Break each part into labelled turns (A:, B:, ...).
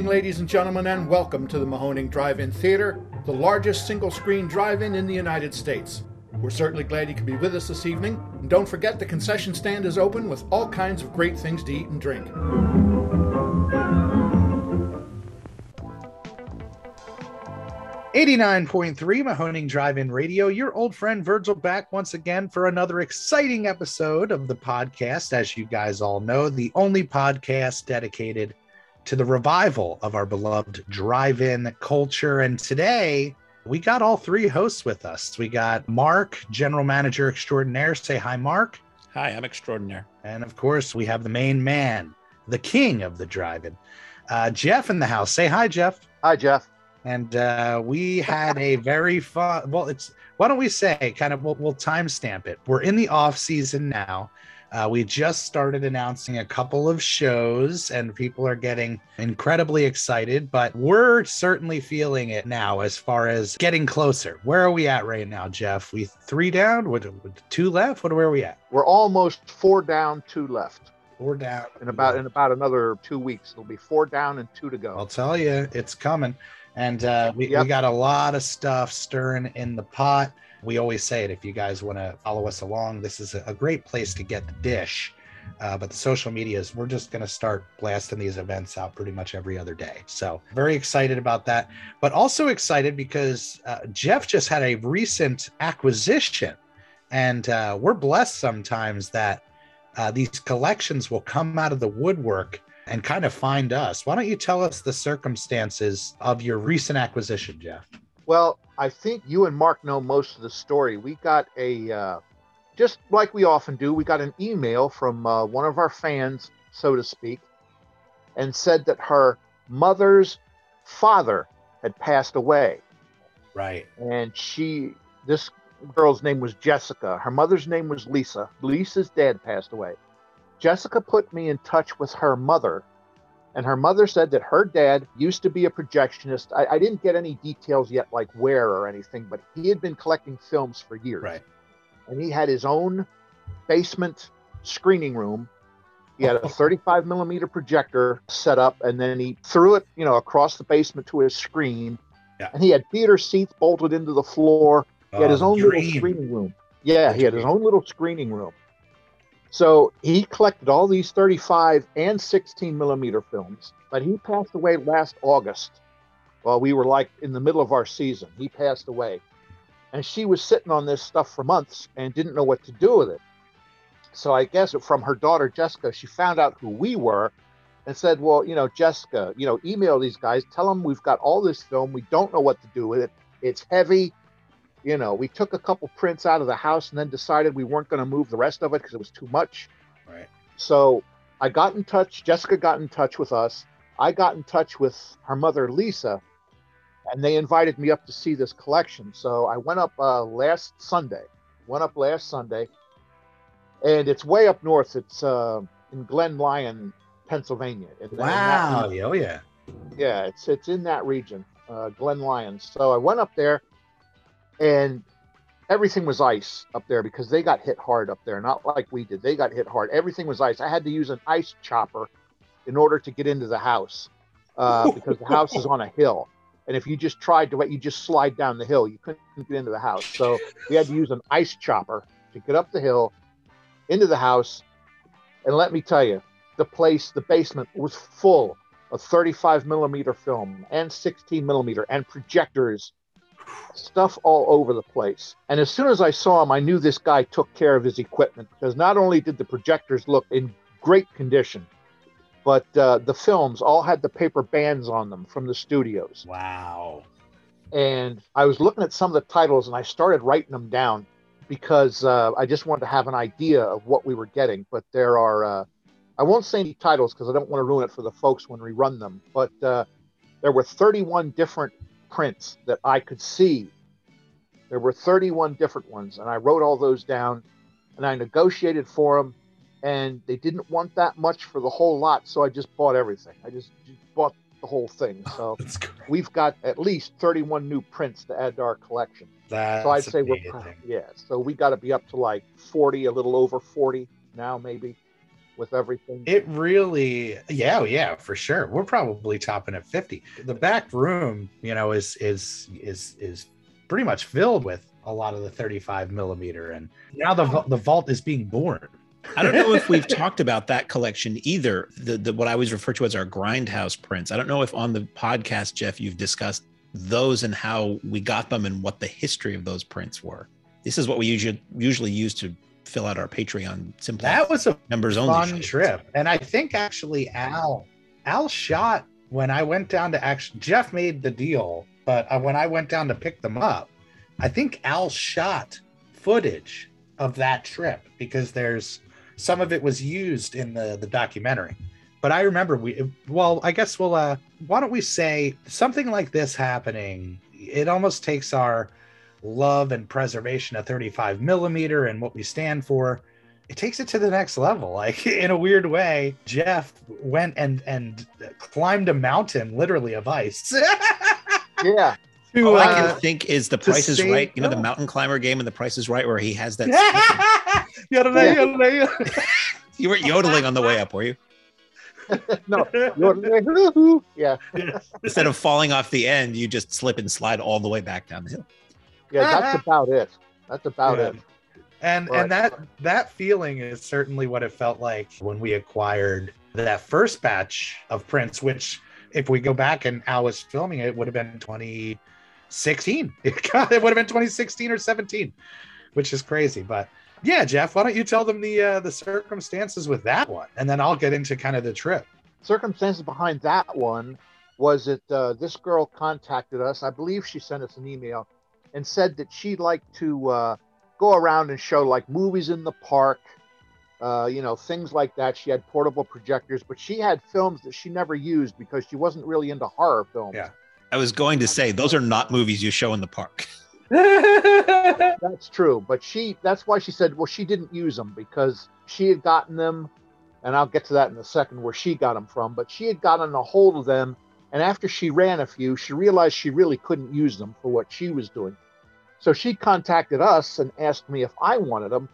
A: evening, ladies and gentlemen, and welcome to the Mahoning Drive In Theater, the largest single screen drive in in the United States. We're certainly glad you could be with us this evening. And don't forget the concession stand is open with all kinds of great things to eat and drink.
B: 89.3 Mahoning Drive In Radio. Your old friend Virgil back once again for another exciting episode of the podcast. As you guys all know, the only podcast dedicated to the revival of our beloved drive in culture. And today we got all three hosts with us. We got Mark, General Manager Extraordinaire. Say hi, Mark.
C: Hi, I'm Extraordinaire.
B: And of course, we have the main man, the king of the drive in, uh, Jeff in the house. Say hi, Jeff.
D: Hi, Jeff
B: and uh, we had a very fun. Well, it's why don't we say kind of we'll, we'll timestamp it. We're in the off season now. Uh, we just started announcing a couple of shows, and people are getting incredibly excited. But we're certainly feeling it now as far as getting closer. Where are we at right now, Jeff? We three down, with two left. What where are we at?
D: We're almost four down, two left.
B: Four down.
D: In about in about another two weeks, it'll be four down and two to go.
B: I'll tell you, it's coming. And uh, we, yep. we got a lot of stuff stirring in the pot. We always say it if you guys want to follow us along, this is a great place to get the dish. Uh, but the social medias, we're just going to start blasting these events out pretty much every other day. So, very excited about that. But also excited because uh, Jeff just had a recent acquisition. And uh, we're blessed sometimes that uh, these collections will come out of the woodwork and kind of find us. Why don't you tell us the circumstances of your recent acquisition, Jeff?
D: Well, I think you and Mark know most of the story. We got a, uh, just like we often do, we got an email from uh, one of our fans, so to speak, and said that her mother's father had passed away.
B: Right.
D: And she, this girl's name was Jessica. Her mother's name was Lisa. Lisa's dad passed away. Jessica put me in touch with her mother, and her mother said that her dad used to be a projectionist. I, I, didn't get any details yet, like where or anything, but he had been collecting films for years.
B: Right.
D: And he had his own basement screening room. He had a 35 millimeter projector set up, and then he threw it, you know, across the basement to his screen.
B: Yeah.
D: And he had theater seats bolted into the floor. He had his oh, own dream. little screening room. Yeah, he had his own little screening room. So he collected all these 35 and 16 millimeter films, but he passed away last August while we were like in the middle of our season. He passed away. And she was sitting on this stuff for months and didn't know what to do with it. So I guess from her daughter Jessica, she found out who we were and said, Well, you know, Jessica, you know, email these guys, tell them we've got all this film. We don't know what to do with it. It's heavy you know, we took a couple prints out of the house and then decided we weren't going to move the rest of it because it was too much.
B: Right.
D: So I got in touch. Jessica got in touch with us. I got in touch with her mother, Lisa, and they invited me up to see this collection. So I went up uh, last Sunday. Went up last Sunday, and it's way up north. It's uh, in Glen Lyon, Pennsylvania.
B: In, wow! In oh yeah.
D: Yeah, it's it's in that region, uh, Glen Lyon. So I went up there and everything was ice up there because they got hit hard up there, not like we did. They got hit hard. Everything was ice. I had to use an ice chopper in order to get into the house uh, because the house is on a hill. And if you just tried to, you just slide down the hill. You couldn't get into the house. So we had to use an ice chopper to get up the hill into the house. And let me tell you, the place, the basement was full of 35 millimeter film and 16 millimeter and projectors stuff all over the place. And as soon as I saw him, I knew this guy took care of his equipment because not only did the projectors look in great condition, but uh, the films all had the paper bands on them from the studios.
B: Wow.
D: And I was looking at some of the titles and I started writing them down because uh, I just wanted to have an idea of what we were getting. But there are, uh, I won't say any titles because I don't want to ruin it for the folks when we run them. But uh, there were 31 different prints that I could see. There were 31 different ones, and I wrote all those down and I negotiated for them. And they didn't want that much for the whole lot, so I just bought everything. I just, just bought the whole thing. So we've got at least 31 new prints to add to our collection.
B: That's
D: so I'd say amazing. we're yeah. So we got to be up to like 40, a little over 40 now, maybe with everything.
B: It really, yeah, oh, yeah, for sure. We're probably topping at 50. The back room, you know, is is is is pretty much filled with a lot of the 35 millimeter, and now the the vault is being born.
C: I don't know if we've talked about that collection either. The, the what I always refer to as our grindhouse prints. I don't know if on the podcast, Jeff, you've discussed those and how we got them and what the history of those prints were. This is what we usually usually use to fill out our Patreon Simply
B: That was a
C: members
B: fun
C: only
B: trip, and I think actually Al Al shot when I went down to actually Jeff made the deal, but uh, when I went down to pick them up, I think Al shot footage of that trip because there's some of it was used in the the documentary. But I remember we well, I guess we'll uh why don't we say something like this happening? It almost takes our love and preservation of 35 millimeter and what we stand for it takes it to the next level like in a weird way jeff went and and climbed a mountain literally of ice
D: yeah
C: to, All uh, I can think is the Price is Right. You know the mountain climber game and the Price is Right, where he has that. you were yodeling on the way up, were you?
D: no, yeah.
C: Instead of falling off the end, you just slip and slide all the way back down the hill.
D: Yeah, that's about it. That's about yeah. it.
B: And right. and that that feeling is certainly what it felt like when we acquired that first batch of prints, which if we go back and Al was filming it, it would have been 2016. It, it would have been 2016 or 17, which is crazy. But yeah, Jeff, why don't you tell them the uh, the circumstances with that one, and then I'll get into kind of the trip.
D: Circumstances behind that one was that uh, this girl contacted us. I believe she sent us an email and said that she'd like to uh, go around and show like movies in the park, uh, you know, things like that. She had portable projectors, but she had films that she never used because she wasn't really into horror films.
B: Yeah.
C: I was going to say those are not movies you show in the park.
D: that's true, but she that's why she said well she didn't use them because she had gotten them and I'll get to that in a second where she got them from, but she had gotten a hold of them and after she ran a few, she realized she really couldn't use them for what she was doing. So she contacted us and asked me if I wanted them.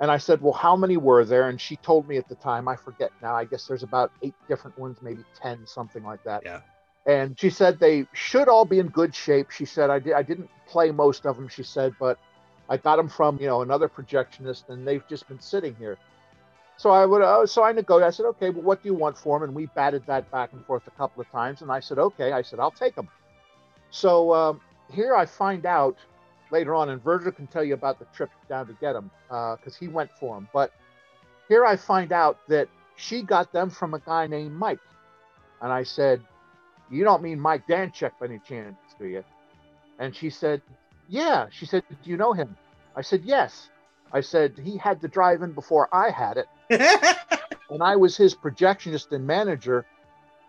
D: And I said, Well, how many were there? And she told me at the time, I forget now, I guess there's about eight different ones, maybe 10, something like that.
B: Yeah.
D: And she said they should all be in good shape. She said, I, did, I didn't play most of them, she said, but I got them from, you know, another projectionist and they've just been sitting here. So I would, uh, so I negotiated. I said, okay, well, what do you want for them? And we batted that back and forth a couple of times. And I said, okay. I said, I'll take them. So um, here I find out later on, and Virgil can tell you about the trip down to get them because uh, he went for them. But here I find out that she got them from a guy named Mike. And I said, you don't mean Mike Danchek by any chance, do you? And she said, yeah. She said, do you know him? I said, yes. I said, he had the drive in before I had it. And I was his projectionist and manager.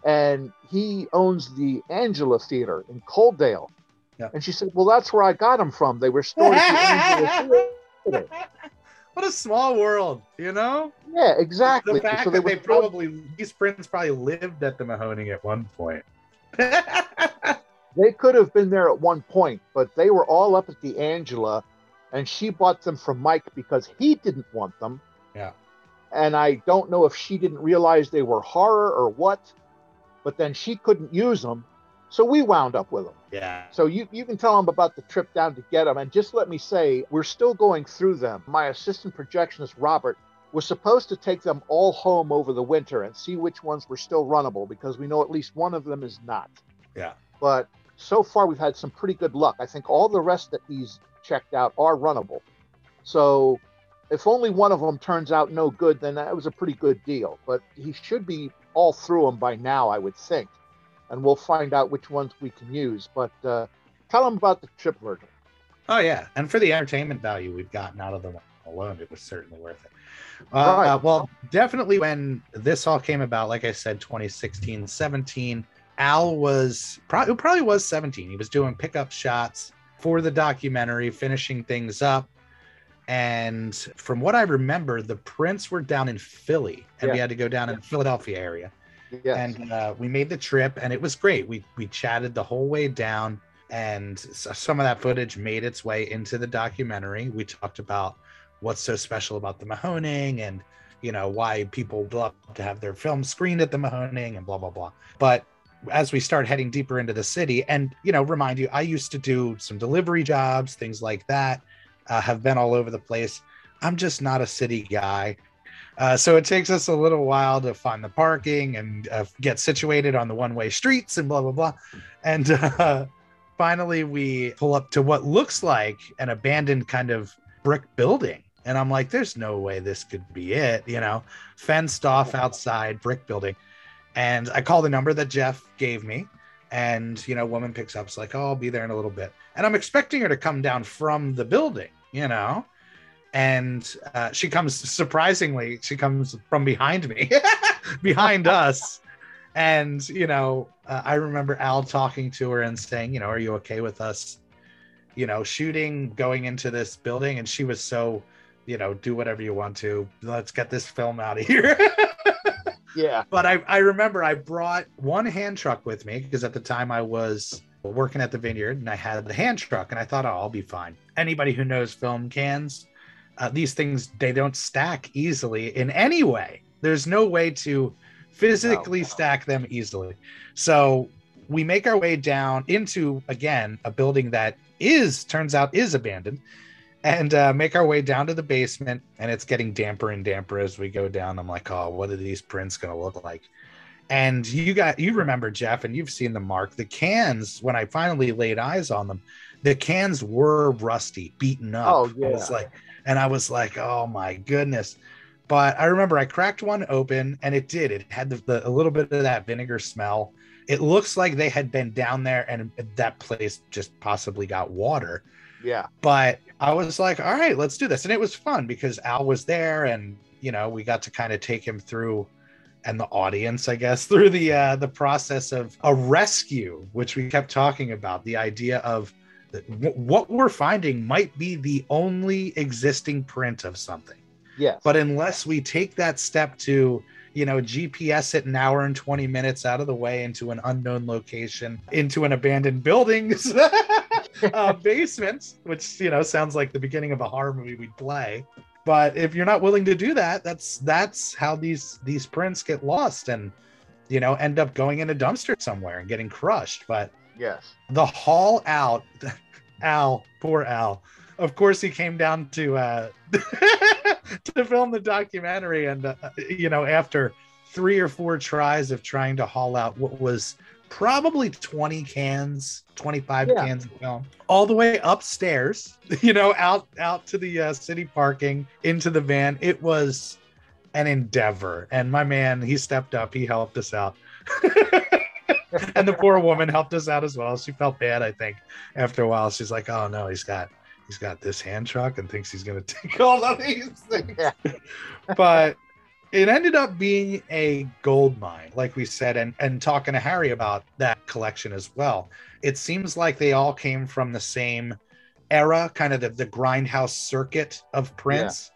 D: And he owns the Angela Theater in Coaldale. Yeah. And she said, Well, that's where I got them from. They were stored at the Angela
B: Theater. What a small world, you know?
D: Yeah, exactly.
B: The fact so that they, they probably, these friends probably lived at the Mahoning at one point.
D: they could have been there at one point, but they were all up at the Angela and she bought them from Mike because he didn't want them. And I don't know if she didn't realize they were horror or what, but then she couldn't use them. So we wound up with them.
B: Yeah.
D: So you, you can tell them about the trip down to get them. And just let me say, we're still going through them. My assistant projectionist, Robert, was supposed to take them all home over the winter and see which ones were still runnable because we know at least one of them is not.
B: Yeah.
D: But so far, we've had some pretty good luck. I think all the rest that he's checked out are runnable. So if only one of them turns out no good, then that was a pretty good deal. But he should be all through them by now, I would think. And we'll find out which ones we can use. But uh, tell them about the trip, Virgil.
B: Oh, yeah. And for the entertainment value we've gotten out of them alone, it was certainly worth it. Uh, right. uh, well, definitely when this all came about, like I said, 2016, 17, Al was probably, probably was 17. He was doing pickup shots for the documentary, finishing things up. And from what I remember, the prints were down in Philly, and yeah. we had to go down in the Philadelphia area. Yes. And uh, we made the trip, and it was great. We we chatted the whole way down, and some of that footage made its way into the documentary. We talked about what's so special about the Mahoning, and you know, why people love to have their film screened at the Mahoning and blah, blah, blah. But as we start heading deeper into the city, and, you know, remind you, I used to do some delivery jobs, things like that, uh, have been all over the place. I'm just not a city guy. Uh, so it takes us a little while to find the parking and uh, get situated on the one way streets and blah, blah, blah. And uh, finally, we pull up to what looks like an abandoned kind of brick building. And I'm like, there's no way this could be it, you know, fenced off outside brick building. And I call the number that Jeff gave me. And, you know, woman picks up, it's like, oh, I'll be there in a little bit. And I'm expecting her to come down from the building, you know? And uh, she comes surprisingly she comes from behind me behind us. And you know uh, i remember al talking to her and saying you know are you okay with us you know shooting going into this building? And she was so you know do whatever you want to. Let's get this film out of here.
D: Yeah.
B: But I, I remember i brought one hand truck with me because at the time i was working at the vineyard and i had the hand truck and i thought oh i'll be fine. Anybody who knows film cans uh, these things they don't stack easily in any way. There's no way to physically stack them easily. So we make our way down into again a building that is turns out is abandoned and uh, make our way down to the basement and it's getting damper and damper as we go down. I'm like oh what are these prints going to look like and you got you remember jeff and you've seen the mark the cans when i finally laid eyes on them the cans were rusty beaten up
D: oh yeah
B: it's like and I was like, oh my goodness. But I remember I cracked one open and it did. It had the, the, a little bit of that vinegar smell. It looks like they had been down there and that place just possibly got water.
D: Yeah.
B: But I was like, all right, let's do this. And it was fun because Al was there and, you know, we got to kind of take him through and the audience, I guess, through the uh, the process of a rescue, which we kept talking about, the idea of what we're finding might be the only existing print of something.
D: Yes.
B: But unless we take that step to, you know, GPS it an hour and 20 minutes out of the way into an unknown location, into an abandoned building's uh, basement, which, you know, sounds like the beginning of a horror movie we'd play. But if you're not willing to do that, that's that's how these these prints get lost and you know end up going in a dumpster somewhere and getting crushed. But
D: Yes.
B: The haul out, Al, poor Al. Of course, he came down to uh, to film the documentary, and uh, you know, after three or four tries of trying to haul out what was probably 20 cans 25 yeah. cans of film all the way upstairs you know out out to the uh, city parking into the van it was an endeavor and my man he stepped up he helped us out and the poor woman helped us out as well. She felt bad, I think. After a while, she's like, "Oh no, he's got he's got this hand truck and thinks he's gonna take all of these things." but it ended up being a gold mine, like we said, and and talking to Harry about that collection as well. It seems like they all came from the same era, kind of the, the grindhouse circuit of prints.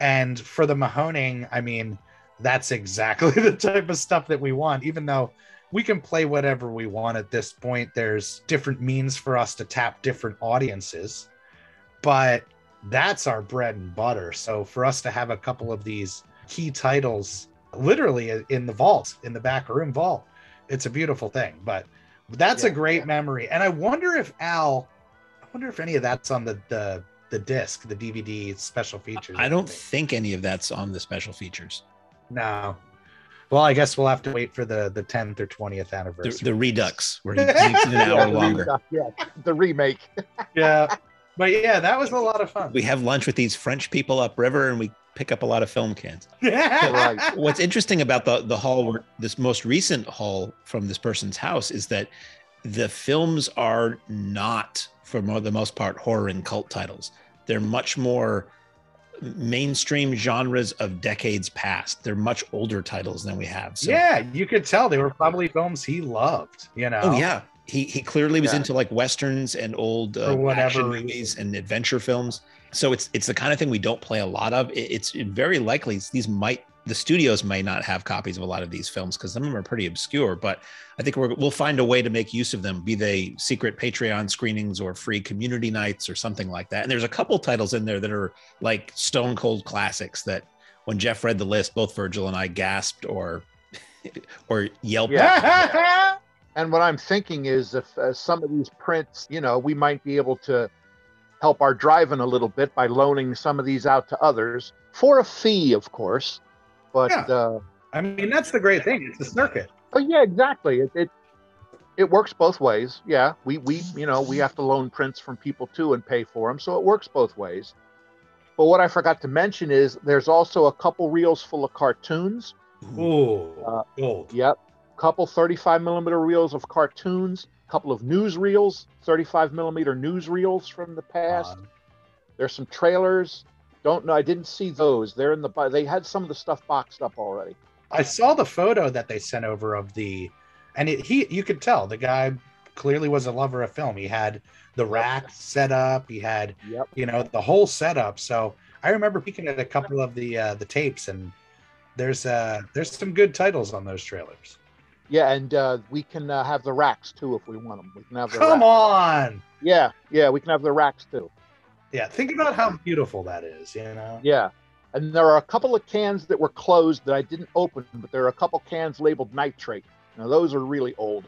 B: Yeah. And for the Mahoning, I mean, that's exactly the type of stuff that we want, even though we can play whatever we want at this point. There's different means for us to tap different audiences, but that's our bread and butter. So for us to have a couple of these key titles literally in the vault, in the back room vault, it's a beautiful thing. But that's yeah, a great yeah. memory. And I wonder if Al, I wonder if any of that's on the the the disc, the DVD special features.
C: I don't think any of that's on the special features.
B: No, well, I guess we'll have to wait for the the 10th or 20th anniversary.
C: The, the Redux, where he makes an hour longer.
D: Yeah, the remake.
B: yeah, but yeah, that was a lot of fun.
C: We have lunch with these French people upriver, and we pick up a lot of film cans.
D: right.
C: What's interesting about the the haul, this most recent haul from this person's house, is that the films are not, for the most part, horror and cult titles. They're much more mainstream genres of decades past. They're much older titles than we have.
B: So. Yeah, you could tell they were probably films he loved. You oh, know.
C: Oh yeah, he he clearly was yeah. into like westerns and old uh, action movies and adventure films. So it's it's the kind of thing we don't play a lot of. It, it's very likely these might the studios may not have copies of a lot of these films because some of them are pretty obscure. But I think we will find a way to make use of them, be they secret Patreon screenings or free community nights or something like that. And there's a couple titles in there that are like stone cold classics that when Jeff read the list, both Virgil and I gasped or or yelped.
D: Yeah. and what I'm thinking is if uh, some of these prints, you know, we might be able to help our driving a little bit by loaning some of these out to others for a fee, of course. But
B: Yeah.
D: uh,
B: I mean, that's the great thing. It's a circuit.
D: Oh yeah, exactly. It, it it works both ways. Yeah, we we you know we have to loan prints from people too and pay for them, so it works both ways. But what I forgot to mention is there's also a couple reels full of cartoons.
B: Ooh,
D: Uh,
B: gold.
D: Yep. Couple 35 millimeter reels of cartoons, a couple of news reels, 35 millimeter news reels from the past.
B: Um,
D: There's some trailers. Don't know. I didn't see those. They're in the. They had some of the stuff boxed up already.
B: I saw the photo that they sent over of the, and it, he you could tell the guy clearly was a lover of film. He had the rack set up. He had
D: Yep.
B: you know the whole setup. So I remember peeking at a couple of the uh, the tapes, and there's uh there's some good titles on those trailers.
D: Yeah, and uh, we can uh, have the racks too if we want them. We can have the.
B: Come
D: rack-
B: on,
D: Yeah, yeah, we can have the racks too.
B: yeah. Think about how beautiful that is. You know.
D: Yeah. And there are a couple of cans that were closed that I didn't open, but there are a couple cans labeled nitrate. Now those are really old.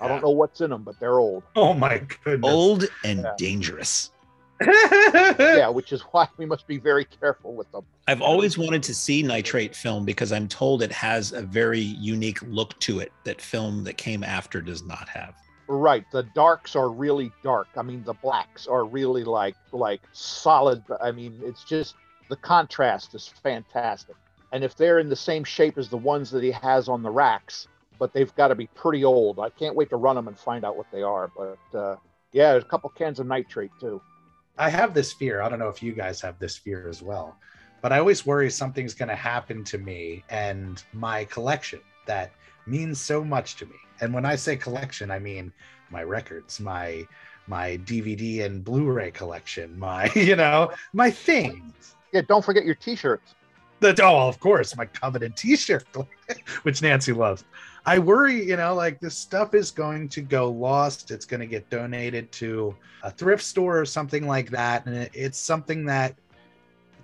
D: I don't know what's in them, but they're old.
B: Oh my goodness.
C: Old and
D: Yeah.
C: dangerous.
D: yeah, which is why we must be very careful with them.
C: I've always wanted to see nitrate film because I'm told it has a very unique look to it that film that came after does not have.
D: Right, the darks are really dark. I mean, the blacks are really like like solid. but I mean, it's just the contrast is fantastic. And if they're in the same shape as the ones that he has on the racks, but they've got to be pretty old. I can't wait to run them and find out what they are. But uh, yeah, there's a couple cans of nitrate too.
B: I have this fear. I don't know if you guys have this fear as well, but I always worry something's going to happen to me and my collection that means so much to me. And when I say collection, I mean my records, my my DVD and Blu-ray collection, my you know my things.
D: Yeah, don't forget your T-shirts.
B: The oh, of course, my coveted T-shirt, which Nancy loves. I worry, you know, like this stuff is going to go lost. It's going to get donated to a thrift store or something like that, and it's something that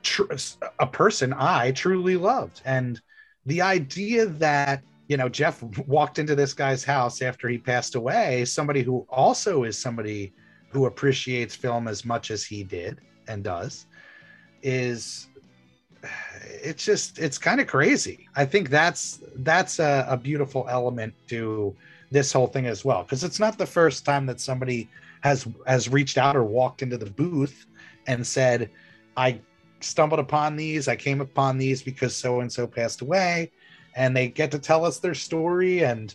B: tr- a person I truly loved. And the idea that you know Jeff walked into this guy's house after he passed away, somebody who also is somebody who appreciates film as much as he did and does, is it's just it's kind of crazy i think that's that's a, a beautiful element to this whole thing as well because it's not the first time that somebody has has reached out or walked into the booth and said i stumbled upon these i came upon these because so and so passed away and they get to tell us their story and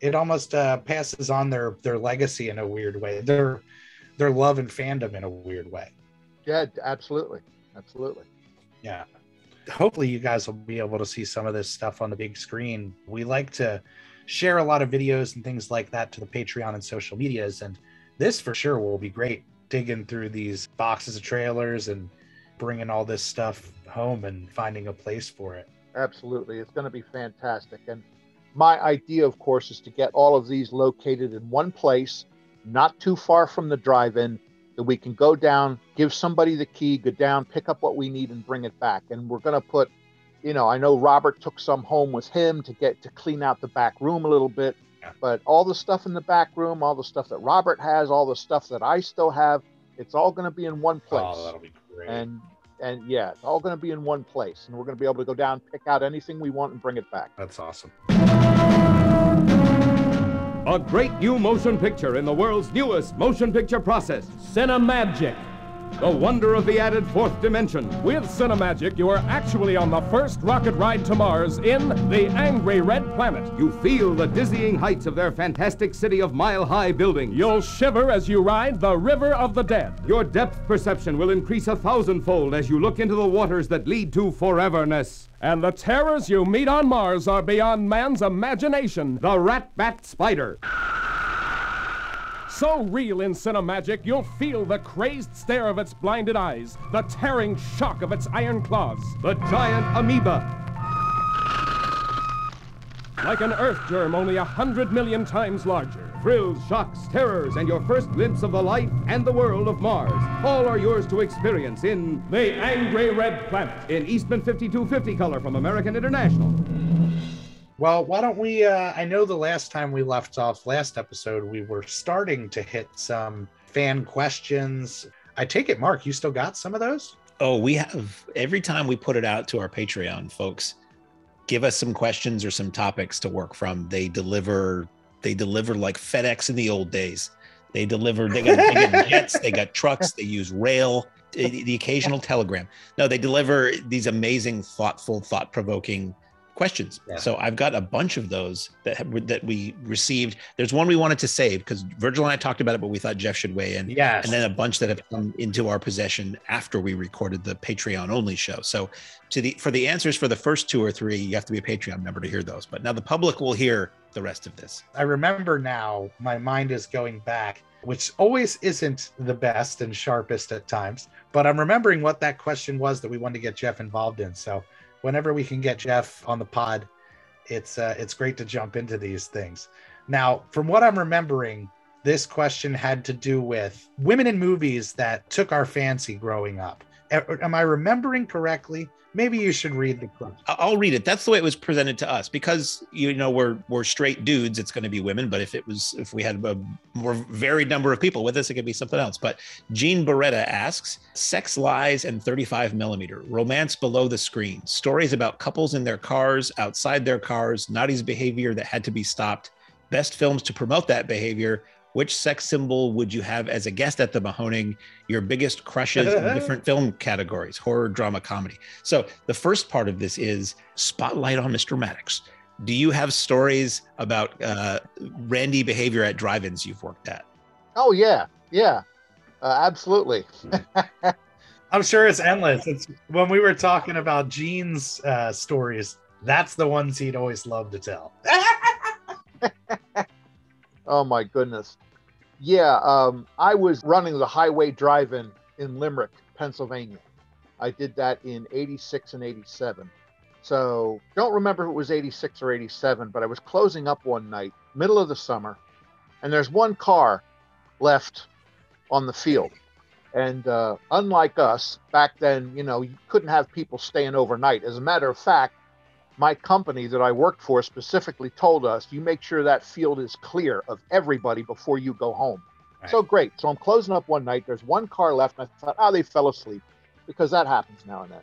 B: it almost uh, passes on their their legacy in a weird way. Their their love and fandom in a weird way.
D: Yeah, absolutely, absolutely.
B: yeah. Hopefully you guys will be able to see some of this stuff on the big screen. We like to share a lot of videos and things like that to the patreon and social medias and this for sure will be great digging through these boxes of trailers and bringing all this stuff home and finding a place for it
D: Absolutely. It's going to be fantastic. And my idea, of course, is to get all of these located in one place, not too far from the drive in, that we can go down, give somebody the key, go down, pick up what we need, and bring it back. And we're going to put, you know, I know Robert took some home with him to get to clean out the back room a little bit.
B: Yeah.
D: But all the stuff in the back room, all the stuff that Robert has, all the stuff that I still have, it's all going to be in one oh, place
B: oh that'll be great
D: and and yeah, it's all going to be in one place, and we're going to be able to go down, pick out anything we want, and bring it back.
B: that's awesome
E: A great new motion picture in the world's newest motion picture process.
F: Cinemagic.
E: The wonder of the added fourth dimension.
F: With Cinemagic, you are actually on the first rocket ride to Mars in the Angry Red Planet.
E: You feel the dizzying heights of their fantastic city of mile high buildings.
F: You'll shiver as you ride the River of the Dead.
E: Your depth perception will increase a thousandfold as you look into the waters that lead to foreverness.
F: And the terrors you meet on Mars are beyond man's imagination.
E: The Rat Bat Spider.
F: So real in Cinemagic, you'll feel the crazed stare of its blinded eyes, the tearing shock of its iron claws.
E: The giant amoeba.
F: like an earth germ only a hundred million times larger. Thrills, shocks, terrors, and your first glimpse of the life and the world of Mars. All are yours to experience in The Angry Red Planet in Eastman 5250 color from American International.
B: Well, why don't we? Uh, I know the last time we left off, last episode, we were starting to hit some fan questions. I take it, Mark, you still got some of those?
C: Oh, we have every time we put it out to our Patreon folks, give us some questions or some topics to work from. They deliver, they deliver like FedEx in the old days. They deliver, they got, they got jets, they got trucks, they use rail, the, the occasional telegram. No, they deliver these amazing, thoughtful, thought provoking questions.
B: Yeah.
C: So I've got a bunch of those that have, that we received. There's one we wanted to save because Virgil and I talked about it, but we thought Jeff should weigh in.
B: Yes.
C: And then a bunch that have come into our possession after we recorded the Patreon only show. So to the for the answers for the first two or three, you have to be a Patreon member to hear those. But now the public will hear the rest of this.
B: I remember now, my mind is going back, which always isn't the best and sharpest at times, but I'm remembering what that question was that we wanted to get Jeff involved in. So whenever we can get Jeff on the pod, it's uh, it's great to jump into these things. Now, from what I'm remembering, this question had to do with women in movies that took our fancy growing up. Am I remembering correctly? Maybe you should read the.
C: I- I'll read it. That's the way it was presented to us because you know we're we're straight dudes. It's going to be women, but if it was if we had a more varied number of people with us, it could be something else. But Gene Beretta asks: Sex, lies, and 35 millimeter romance below the screen. Stories about couples in their cars, outside their cars, naughty's behavior that had to be stopped. Best films to promote that behavior. Which sex symbol would you have as a guest at the Mahoning? Your biggest crushes in different film categories horror, drama, comedy. So the first part of this is spotlight on Mr. Maddox. Do you have stories about uh, Randy behavior at drive-ins you've worked at?
D: Oh yeah, yeah, uh, absolutely.
B: I'm sure it's endless. It's when we were talking about Gene's uh, stories. That's the ones he'd always love to tell.
D: Oh my goodness. Yeah, um, I was running the highway drive-in in Limerick, Pennsylvania. I did that in 86 and 87. So don't remember if it was 86 or 87, but I was closing up one night, middle of the summer, and there's one car left on the field. And uh, unlike us, back then, you know, you couldn't have people staying overnight. As a matter of fact, my company that I worked for specifically told us you make sure that field is clear of everybody before you go home.
B: Right.
D: So great. So I'm closing up one night. There's one car left, and I thought, oh, they fell asleep because that happens now and then.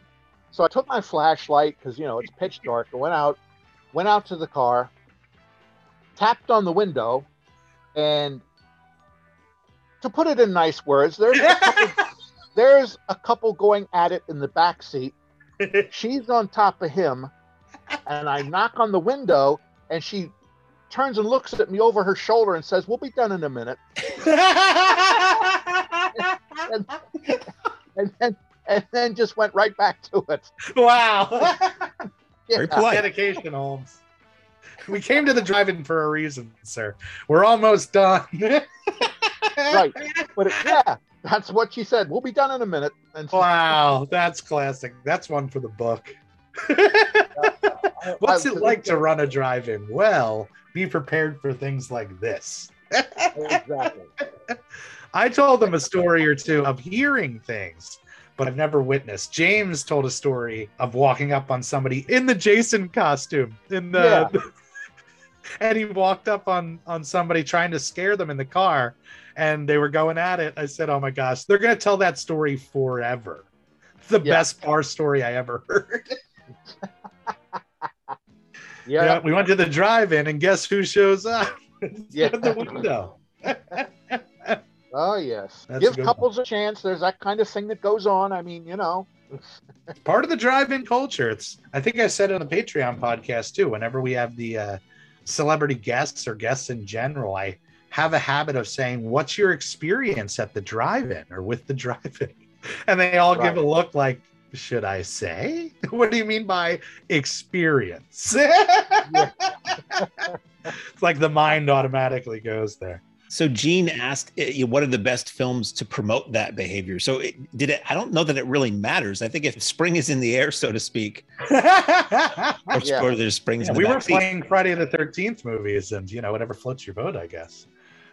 D: So I took my flashlight because you know it's pitch dark. I went out, went out to the car, tapped on the window, and to put it in nice words, there's a couple, there's a couple going at it in the back seat. She's on top of him, and I knock on the window, and she turns and looks at me over her shoulder and says, "We'll be done in a minute." And, and then and then just went right back to it.
B: wow.
D: Yeah.
C: Very.
B: Dedication, Holmes. We came to the drive-in for a reason, sir. We're almost done.
D: Right. But it, yeah, that's what she said. We'll be done in a minute. And so-
B: Wow, that's classic. That's one for the book. What's it like to run a drive-in? Well, be prepared for things like this.
D: exactly.
B: I told them a story or two of hearing things, but I've never witnessed. James told a story of walking up on somebody in the Jason costume in the and he walked up on on somebody trying to scare them in the car and they were going at it. I said, "Oh my gosh, they're going to tell that story forever." It's the
D: Yeah.
B: best bar story I ever heard.
D: Yeah.
B: Yeah, we went to the drive-in and guess who shows up?
D: Yeah.
B: The window.
D: Oh yes.
B: That's
D: Give
B: good
D: couples a chance. There's that kind of thing that goes on. I mean, you know.
B: part of the drive-in culture. It's I think I said it on the Patreon podcast too. Whenever we have the uh, celebrity guests or guests in general, I have a habit of saying, "What's your experience at the drive-in or with the drive-in?" And they all give a look like, "Should I say? What do you mean by experience?" it's like the mind automatically goes there.
C: So Gene asked, eh, "What are the best films to promote that behavior?" So it, did it? I don't know that it really matters. I think if spring is in the air, so to speak, or,
D: Yeah.
C: or there's springs.
B: Yeah,
C: in the
B: we were
C: backseat.
B: playing Friday the Thirteenth movies, and you know whatever floats your boat, I guess.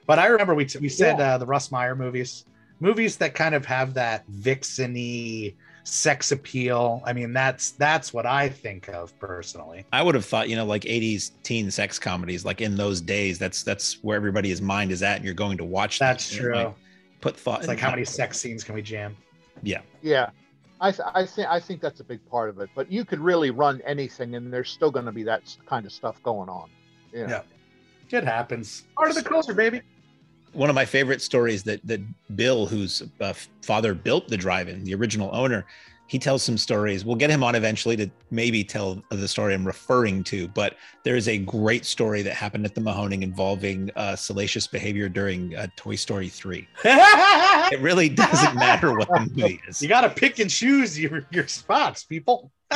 B: But I remember we we said uh, the Russ Meyer movies, movies that kind of have that vixeny sex appeal. I mean, that's that's what I think of personally.
C: I would have thought, you know, like 80s teen sex comedies, like in those days, that's that's where everybody's mind is at, and you're going to watch. them.
B: That's
C: You know,
B: true.
C: like, put thought.
B: It's like how many sex scenes can we jam?
C: Yeah,
D: Yeah, I th- I think I think that's a big part of it. But you could really run anything, and there's still going to be that kind of stuff going on. You know?
B: Yeah. It happens. Part of the culture, baby.
C: One of my favorite stories that that Bill, whose uh, father built the drive-in, the original owner, he tells some stories. We'll get him on eventually to maybe tell the story I'm referring to. But there is a great story that happened at the Mahoning involving uh, salacious behavior during uh, Toy Story 3. It really doesn't matter what the movie is.
B: You got to pick and choose your, your spots, people.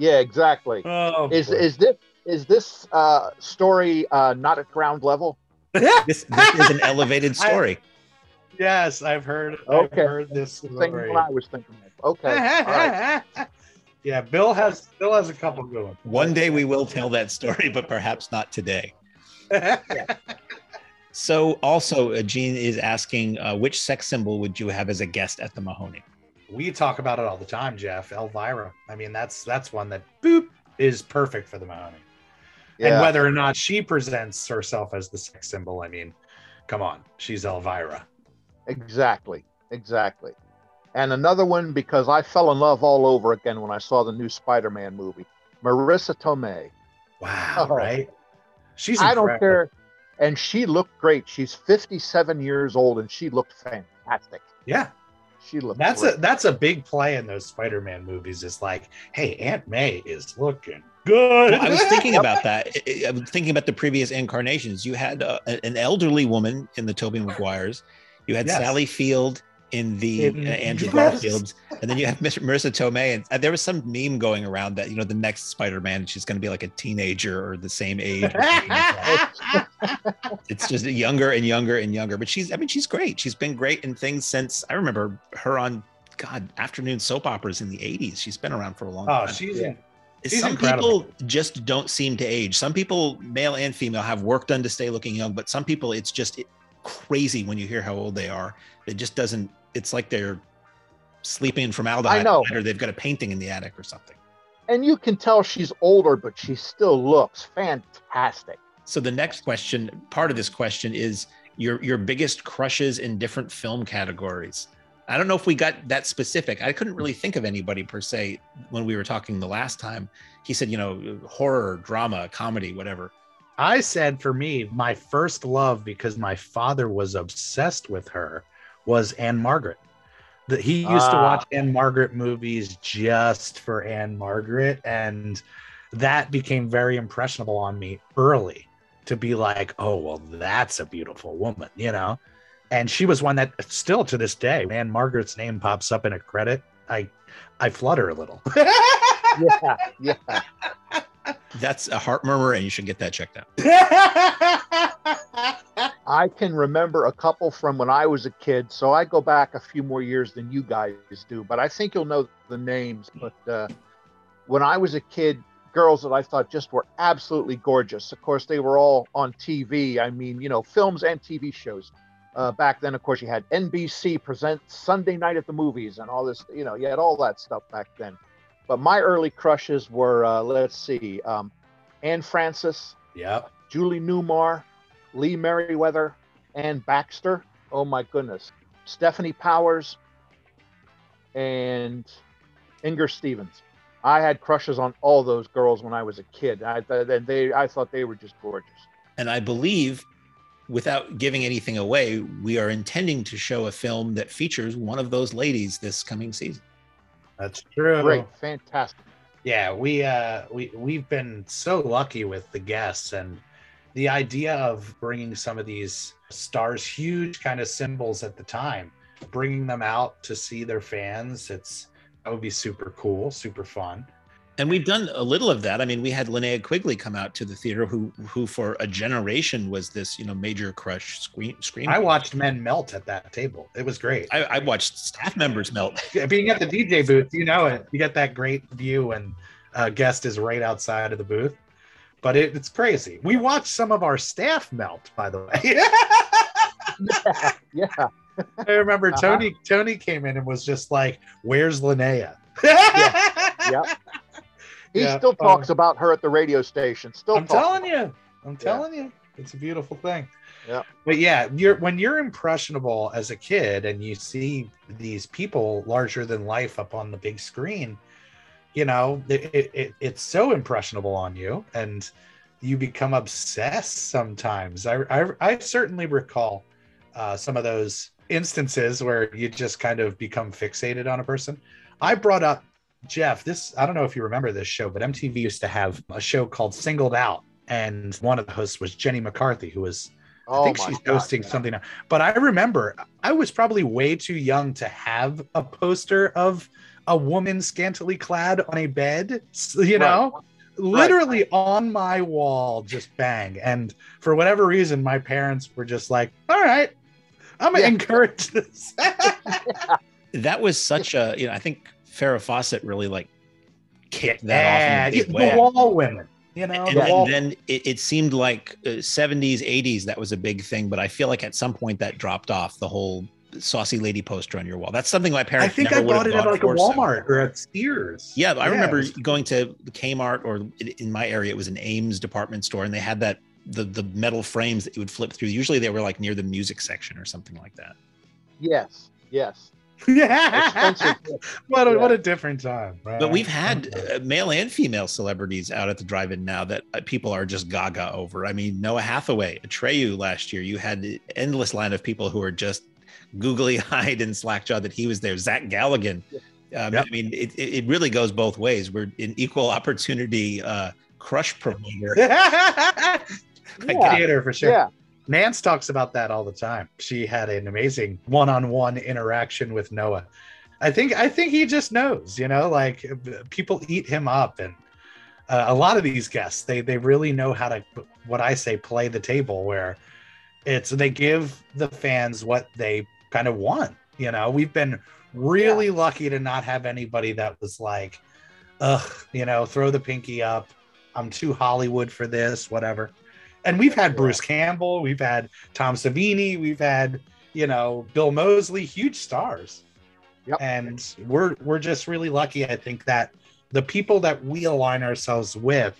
D: Yeah, exactly.
B: oh,
D: Is
B: boy.
D: is this is this uh, story uh, not at ground level?
C: This, this is an elevated
B: I-
C: story.
B: yes, I've heard.
D: Okay.
B: I've heard this
D: thing I was thinking of. Okay. All right.
B: yeah, Bill has Bill has a couple good ones.
C: One day we will tell that story, but perhaps not today. So, also, uh, Gene is asking, uh, which sex symbol would you have as a guest at the Mahoning?
B: we talk about it all the time, Jeff. Elvira. I mean, that's that's one that boop is perfect for the Mahoning. And whether or not she presents herself as the sex symbol, I mean, come on, she's Elvira.
D: Exactly. Exactly. And another one because I fell in love all over again when I saw the new Spider-Man movie. Marisa Tomei.
B: Wow,
D: Oh.
B: right? She's
D: I don't care. And she looked great. She's 57 years old and she looked fantastic.
B: Yeah,
D: She looked
B: that's
D: great.
B: a that's a big play in those Spider-Man movies. It's like, hey, Aunt May is looking good.
C: Well, I was thinking about that. I- I was thinking about the previous incarnations. You had uh, an elderly woman in the Tobey Maguires. You had
B: Yes.
C: Sally Field in the
B: In-
C: uh, Andrew
B: yes.
C: Garfields, and then you have Miss Marisa Tomei. And uh, there was some meme going around that you know the next Spider-Man she's going to be like a teenager or the same age. like it's just younger and younger and younger. But she's, I mean, she's great. She's been great in things since I remember her on God afternoon soap operas in the '80s. She's been around for a long
B: oh,
C: time.
B: Oh, she's
D: Yeah.
C: Some
B: incredible.
C: people just don't seem to age. Some people, male and female, have work done to stay looking young, but some people, it's just crazy when you hear how old they are. It just doesn't. It's like they're sleeping from formaldehyde,
D: I know.
C: or they've got a painting in the attic or something.
D: and you can tell she's older, but she still looks fantastic.
C: So the next question, part of this question, is your your biggest crushes in different film categories. I don't know if we got that specific. I couldn't really think of anybody per se when we were talking the last time. He said, you know, horror, drama, comedy, whatever.
B: I said for me, my first love because my father was obsessed with her was Ann-Margret. That he used to
D: Ah.
B: watch Ann-Margret movies just for Ann-Margret, and that became very impressionable on me early to be like, oh well, that's a beautiful woman, you know. And she was one that still to this day, Ann-Margret's name pops up in a credit. I I flutter a little.
D: Yeah, yeah.
C: That's a heart murmur, and you should get that checked out.
D: I can remember a couple from when I was a kid, so I go back a few more years than you guys do, but I think you'll know the names. But uh, when I was a kid, girls that I thought just were absolutely gorgeous. Of course, they were all on TV. I mean, you know, films and TV shows. Uh, back then, of course, you had NBC present Sunday Night at the Movies and all this. You know, you had all that stuff back then. But my early crushes were, uh, let's see, um, Anne Francis,
B: yep.
D: Julie Newmar, Lee Meriwether, Anne Baxter. Oh my goodness. Stefanie Powers and Inger Stevens. I had crushes on all those girls when I was a kid. I th- they I thought they were just gorgeous.
C: And I believe, without giving anything away, we are intending to show a film that features one of those ladies this coming season.
B: That's true.
D: Great, fantastic.
B: yeah we uh we we've been so lucky with the guests and the idea of bringing some of these stars huge kind of symbols at the time bringing them out to see their fans it's that would be super cool super fun
C: and we've done a little of that. I mean, we had Linnea Quigley come out to the theater, who who for a generation was this you know major crush screen screen.
B: I watched men melt at that table. It was great.
C: I, I watched staff members melt.
B: Being at the DJ booth, you know it. You get that great view, and uh, guest is right outside of the booth. But it, it's crazy. We watched some of our staff melt, by the way.
D: yeah, yeah.
B: I remember
D: Uh-huh.
B: Tony. Tony came in and was just like, "Where's Linnea?"
D: yeah. He
B: Yeah,
D: still
B: um,
D: talks about her at the radio station. Still,
B: I'm telling you. I'm telling you. It's a beautiful thing.
D: Yeah.
B: But yeah, you're when you're impressionable as a kid and you see these people larger than life up on the big screen, you know, it, it, it- it's so impressionable on you and you become obsessed sometimes. I I, I certainly recall uh, some of those instances where you just kind of become fixated on a person. I brought up Jeff, this I don't know if you remember this show, but MTV used to have a show called Singled Out, and one of the hosts was Jenny McCarthy, who was
D: Oh
B: I think she's
D: God,
B: hosting
D: yeah.
B: something now. But I remember I was probably way too young to have a poster of a woman scantily clad on a bed, s- you
D: Right.
B: know, literally on my wall, just bang. And for whatever reason, my parents were just like, all right, I'm gonna
D: Yeah.
B: encourage this.
C: That was such a you know I think Farrah Fawcett really like kicked that
B: yeah,
C: off in a big
B: the
C: way.
B: wall women, you know,
C: and,
B: the
C: and then it, it seemed like uh, 70s 80s that was a big thing but i feel like at some point that dropped off the whole saucy lady poster on your wall that's something my parents.
B: I think
C: never
B: I
C: would
B: bought it at like a
C: for, so-
B: Walmart or at Sears.
C: yeah i
B: it
C: remember
B: was-
C: going to the kmart or in- in my area it was an ames department store and they had that the the metal frames that you would flip through usually they were like near the music section or something like that
D: Yes, yes.
B: yeah. What a, what a different time. Right?
C: But we've had uh, male and female celebrities out at the drive-in now that uh, people are just gaga over. I mean, Noah Hathaway, Atreyu last year, you had the endless line of people who are just googly-eyed and slack-jawed that he was there. Zach Galligan. Um,
B: Yep.
C: I mean, it, it really goes both ways. We're an equal opportunity uh, crush provider.
D: Yeah.
B: theater for sure.
D: Yeah,
B: Nance talks about that all the time. She had an amazing one-on-one interaction with Noah. I think I think he just knows, you know, like people eat him up, and uh, a lot of these guests they they really know how to what I say play the table where it's they give the fans what they kind of want. You know, we've been really lucky to not have anybody that was like, ugh, you know, throw the pinky up. I'm too Hollywood for this, whatever. And we've had
D: Yeah.
B: Bruce Campbell, we've had Tom Savini, we've had, you know, Bill Moseley, huge stars.
D: Yep.
B: And we're we're just really lucky, I think, that the people that we align ourselves with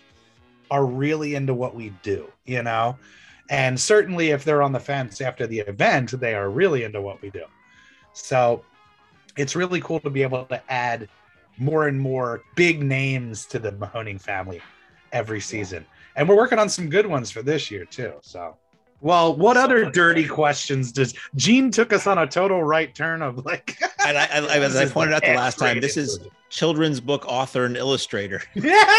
B: are really into what we do, you know. And certainly if they're on the fence after the event, they are really into what we do. So it's really cool to be able to add more and more big names to the Mahoning family every season. And we're working on some good ones for this year too. So well, what other dirty questions does Gene took us on a total right turn of like
C: And I, I, I- as I pointed out the last time, this is children's book author and illustrator,
B: Yeah.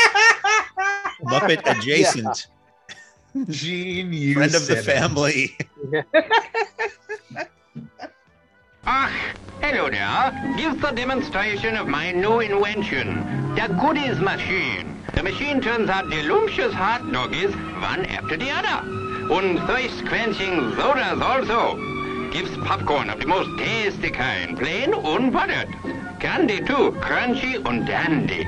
C: Muppet adjacent,
B: Gene you
C: friend of the
B: Simmons.
C: family.
G: Ach, ah, hello there. Give the demonstration of my new invention, the goodies machine. The machine turns out delicious hot doggies one after the other. And thirst-quenching sodas also. Gives popcorn of the most tasty kind, plain unbuttered. Candy too, crunchy and dandy.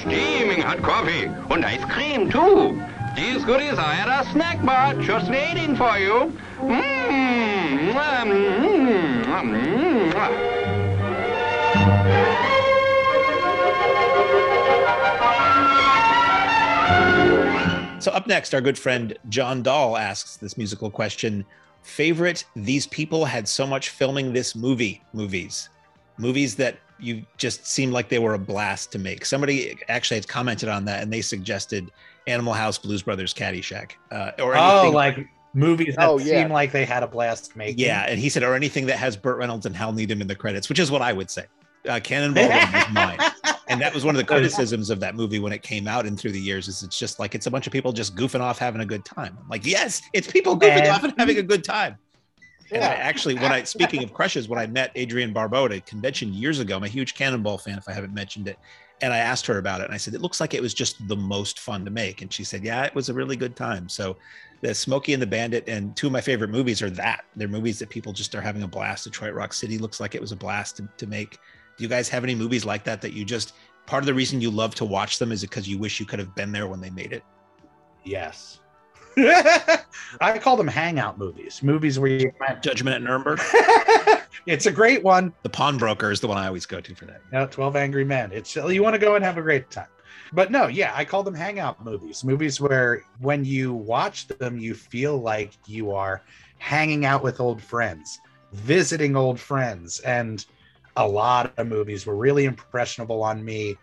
G: Steaming hot coffee and ice cream too. These goodies are at a snack bar just waiting for you. Mmm. Mmm. Mmm. Mmm.
C: So up next, our good friend John Dahl asks this musical question: Favorite? These people had so much filming this movie. Movies, movies that you just seemed like they were a blast to make. Somebody actually had commented on that, and they suggested Animal House, Blues Brothers, Caddyshack, uh, or
B: Oh,
C: anything.
B: like movies that
D: Oh, yeah.
B: seem like they had a blast making.
C: yeah, and he said, or anything that has Burt Reynolds and Hal Needham in the credits, which is what I would say. Uh, Cannonball Run was mine. and that was one of the criticisms of that movie when it came out and through the years is it's just like it's a bunch of people just goofing off having a good time I'm like yes it's people goofing
B: And-
C: off and having a good time and I actually when i speaking of crushes when i met adrienne barbeau at a convention years ago i'm a huge cannonball fan if i haven't mentioned it And I asked her about it, and I said, "It looks like it was just the most fun to make." And she said, "Yeah, it was a really good time." So, the Smokey and the Bandit and two of my favorite movies are that they're movies that people just are having a blast. Detroit Rock City looks like it was a blast to, to make. Do you guys have any movies like that that you just part of the reason you love to watch them is because you wish you could have been there when they made it?
B: Yes. I call them hangout movies. Movies where you
C: Judgment at Nuremberg.
B: it's a great one.
C: The Pawnbroker is the one I always go to for that.
B: You know, 12 Angry Men. It's you want to go and have a great time. But no, yeah, I call them hangout movies. Movies where when you watch them, you feel like you are hanging out with old friends, visiting old friends. And a lot of movies were really impressionable on me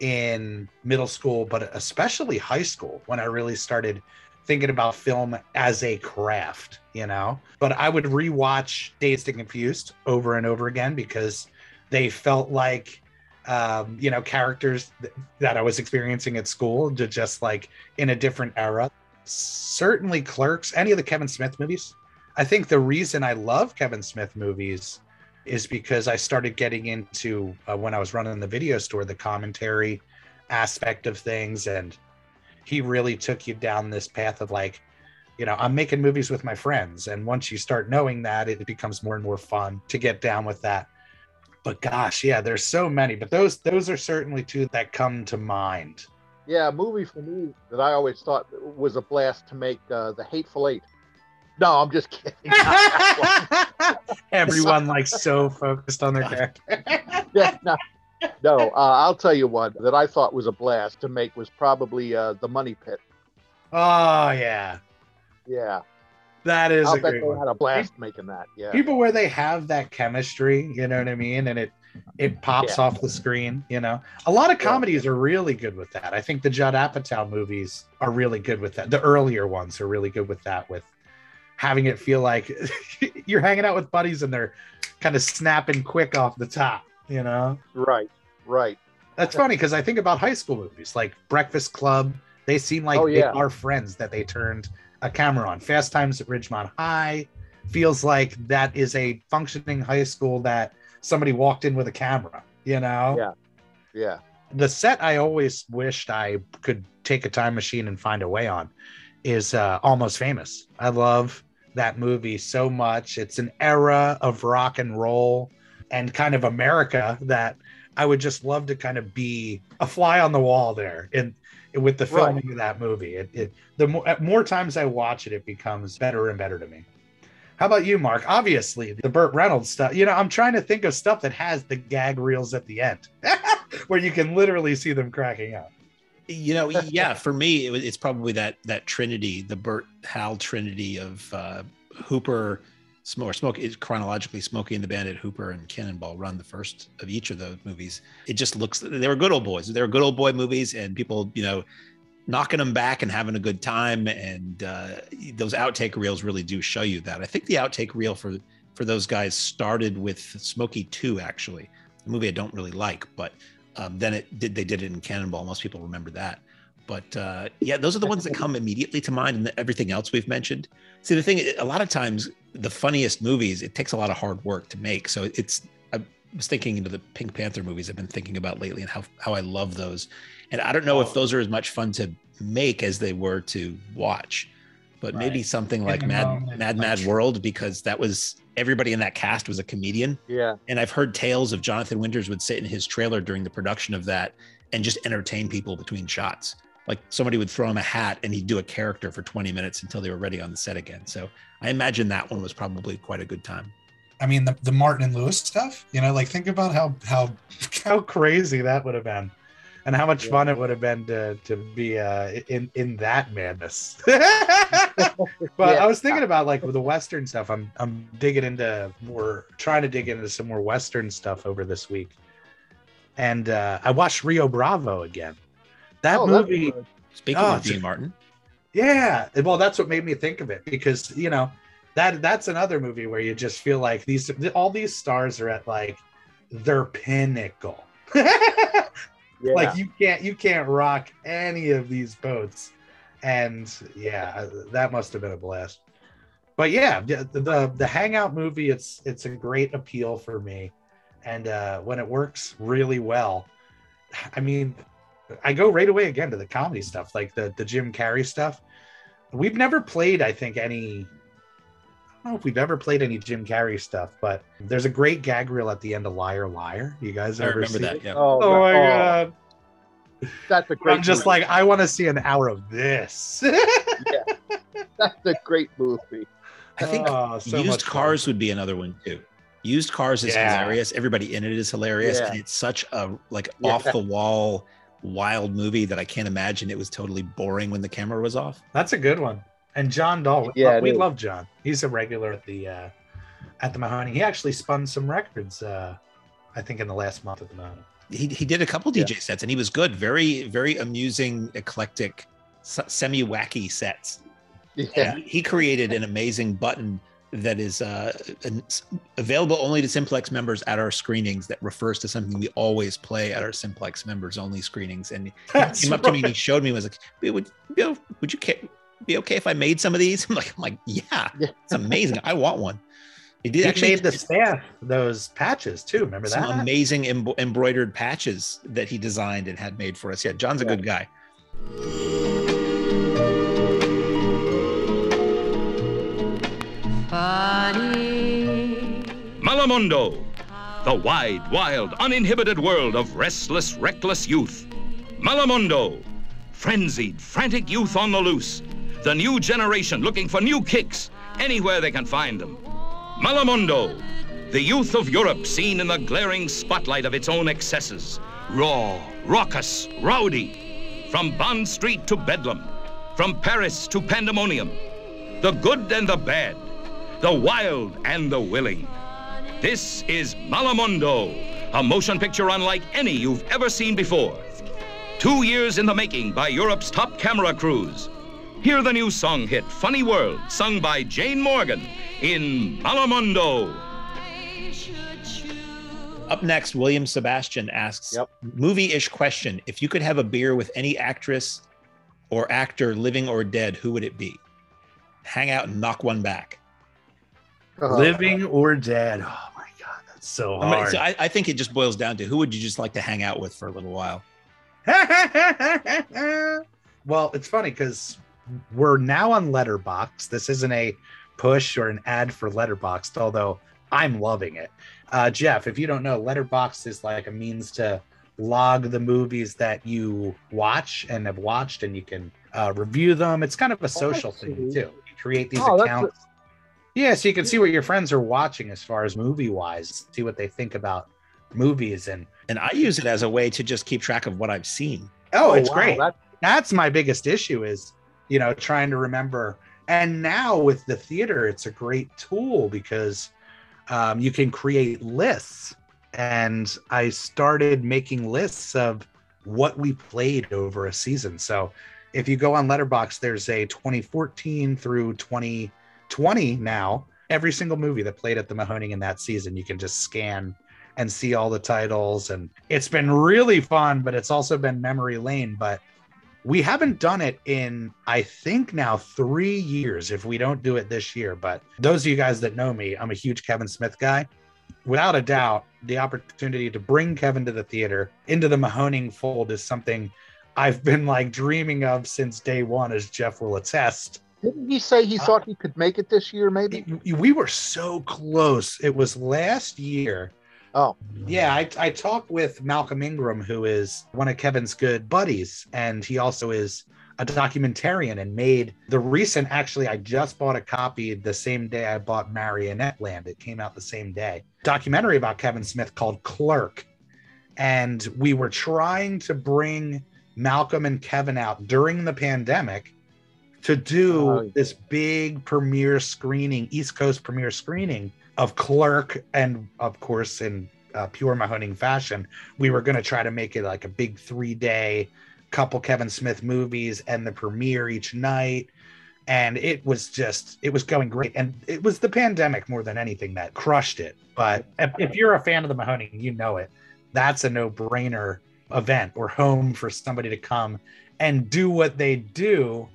B: in middle school, but especially high school when I really started thinking about film as a craft, you know. But I would rewatch Dazed and Confused over and over again because they felt like um, you know, characters th- that I was experiencing at school, to just like in a different era. Certainly, Clerks, any of the Kevin Smith movies. I think the reason I love Kevin Smith movies is because I started getting into uh, when I was running the video store, the commentary aspect of things, and he really took you down this path of like, you know, I'm making movies with my friends, and once you start knowing that, it becomes more and more fun to get down with that but gosh, yeah, there's so many. But those those are certainly two that come to mind.
D: Yeah, a movie for me that I always thought was a blast to make uh, the Hateful Eight. No, I'm just kidding.
B: Everyone like so focused on their character.
D: yeah, no, no uh, I'll tell you one that I thought was a blast to make was probably uh, the Money Pit.
B: Oh yeah,
D: yeah.
B: That is
D: I'll
B: a
D: bet
B: great
D: they
B: one.
D: had a blast making that. Yeah.
B: People where they have that chemistry, you know what I mean, and it it pops
D: Yeah.
B: off the screen. You know, a lot of comedies are really good with that. I think the Judd Apatow movies are really good with that. The earlier ones are really good with that. With having it feel like you're hanging out with buddies and they're kind of snapping quick off the top. You know,
D: Right. Right.
B: that's funny because I think about high school movies like Breakfast Club. They seem like
D: Oh, yeah.
B: they are friends that they turned a camera on. Fast Times at Ridgemont High feels like that is a functioning high school that somebody walked in with a camera, you know?
D: Yeah. Yeah.
B: The set I always wished I could take a time machine and find a way on is uh, Almost Famous. I love that movie so much. It's an era of rock and roll and kind of America that I would just love to kind of be a fly on the wall there in with the
D: Right.
B: filming of that movie. It, it the more, more times I watch it, it becomes better and better to me. How about you, Mark? Obviously, the Burt Reynolds stuff. You know, I'm trying to think of stuff that has the gag reels at the end, where you can literally see them cracking up.
C: You know yeah for me it, it's probably that that trinity the burt hal trinity of uh hooper Smoke, Smoke is chronologically Smokey and the Bandit, Hooper, and Cannonball run the first of each of those movies. It just looks they were good old boys. They were good old boy movies, and people, you know, knocking them back and having a good time. And uh, those outtake reels really do show you that. I think the outtake reel for for those guys started with Smokey Two, actually, a movie I don't really like, but um, then it did they did it in Cannonball. Most people remember that. But uh, yeah, those are the ones that come immediately to mind, and everything else we've mentioned. See, the thing, a lot of times, the funniest movies, it takes a lot of hard work to make. So it's, I was thinking into the Pink Panther movies I've been thinking about lately and how, how I love those. And I don't know if those are as much fun to make as they were to watch, but maybe something like Mad, Mad, Mad World, because that was everybody in that cast was a comedian.
D: Yeah.
C: And I've heard tales of Jonathan Winters would sit in his trailer during the production of that and just entertain people between shots. Like somebody would throw him a hat and he'd do a character for 20 minutes until they were ready on the set again. So I imagine that one was probably quite a good time.
B: I mean, the, the Martin and Lewis stuff, you know, like think about how how how crazy that would have been, and how much
D: Yeah.
B: fun it would have been to to be uh, in in that madness. but
D: Yeah.
B: I was thinking about like with the Western stuff. I'm I'm digging into more, trying to dig into some more Western stuff over this week, and uh, I watched Rio Bravo again. That
D: Oh,
B: movie.
C: Speaking
B: Oh,
C: of
B: it's-
C: Dean Martin,
B: Yeah, well, that's what made me think of it because you know that that's another movie where you just feel like these all these stars are at like their pinnacle.
D: Yeah.
B: Like you can't you can't rock any of these boats, and yeah, that must have been a blast. But yeah, the the, the Hangout movie it's it's a great appeal for me, and uh, when it works really well, I mean, I go right away again to the comedy stuff, like the the Jim Carrey stuff. We've never played, I think, any. I don't know if we've ever played any Jim Carrey stuff, but there's a great gag reel at the end of Liar Liar. You guys
C: I
B: ever
C: remember
B: see
C: that. Yeah.
D: Oh,
B: Oh my
D: oh,
B: god!
D: That's a great.
B: I'm just
D: movie.
B: like, I want to see an hour of this.
D: yeah, that's a great movie.
C: I think
B: Oh, so much
C: used
B: fun.
C: cars would be another one too. Used cars is
B: Yeah.
C: hilarious. Everybody in it is hilarious,
D: Yeah.
C: and it's such a like
D: Yeah.
C: off the wall, wild movie that I can't imagine it was totally boring when the camera was off.
B: That's a good one. And John Dahl,
D: Yeah, it
B: we
D: is.
B: love John. He's a regular at the uh, at the Mahoning. He actually spun some records. Uh, I think in the last month at the Mahoning.
C: He he did a couple DJ sets, and he was good. Very very amusing, eclectic, semi wacky sets.
D: Yeah.
C: And he created an amazing button that is uh, an, available only to Simplex members at our screenings that refers to something we always play at our Simplex members only screenings. And he
B: That's
C: came up to me and he showed me, and was like, "Would, would, you- would you ca- be okay if I made some of these? I'm like, I'm like, yeah,
D: Yeah.
C: it's amazing. I want one. He did
B: He
C: actually
B: made the staff those patches too. Remember
C: some
B: that?
C: amazing em- embroidered patches that he designed and had made for us. Yeah, John's a
D: Yeah.
C: good guy.
F: Funny. Malamondo, the wide, wild, uninhibited world of restless, reckless youth. Malamondo, frenzied, frantic youth on the loose. The new generation looking for new kicks anywhere they can find them. Malamondo, the youth of Europe seen in the glaring spotlight of its own excesses. Raw, raucous, rowdy. From Bond Street to Bedlam, from Paris to Pandemonium. The good and the bad, the wild and the willing. This is Malamondo, a motion picture unlike any you've ever seen before. Two years in the making by Europe's top camera crews. Hear the new song hit Funny World, sung by Jane Morgan in Malamondo.
C: Up next, William Sebastian asks
D: Yep.
C: movie-ish question. If you could have a beer with any actress or actor, living or dead, who would it be? Hang out and knock one back.
D: Uh,
B: Living or dead. Oh my god, that's so
C: I, mean,
B: hard.
C: so I, I think it just boils down to who would you just like to hang out with for a little while?
B: well, it's funny because we're now on Letterboxd. This isn't a push or an ad for Letterboxd, although I'm loving it. Uh, Jeff, if you don't know, Letterboxd is like a means to log the movies that you watch and have watched, and you can uh, review them. It's kind of a social
D: that's
B: thing too. You create these
D: Oh, that's
B: accounts. Yeah, so you can see what your friends are watching as far as movie wise, see what they think about movies, and
C: And I use it as a way to just keep track of what I've seen.
B: oh, it's
D: wow,
B: great.
D: that-
B: that's my biggest issue is you know trying to remember. And now with the theater it's a great tool because um, you can create lists. And i started making lists of what we played over a season. So if you go on letterboxd there's a 2014 through 2020 now every single movie that played at the mahoning in that season you can just scan and see all the titles. And it's been really fun but it's also been memory lane. But we haven't done it in i think now three years if we don't do it this year but those of you guys that know me i'm a huge kevin smith guy without a doubt the opportunity to bring kevin to the theater into the mahoning fold is something i've been like dreaming of since day one as jeff will attest
D: Didn't he say he uh, thought he could make it this year? Maybe.
B: we were so close it was last year
D: Oh.
B: yeah, I, I talked with Malcolm Ingram, who is one of Kevin's good buddies, and he also is a documentarian and made the recent. Actually, I just bought a copy the same day I bought Marionette Land. It came out the same day. Documentary about Kevin Smith called Clerk, and we were trying to bring Malcolm and Kevin out during the pandemic to do
D: Oh.
B: this big premiere screening, East Coast premiere screening of Clerk, and of course, in uh, pure Mahoning fashion, we were going to try to make it like a big three day couple Kevin Smith movies and the premiere each night. And it was just, it was going great. And it was the pandemic more than anything that crushed it. But if, if you're a fan of the Mahoning, you know it. That's a no brainer event or home for somebody to come and do what they do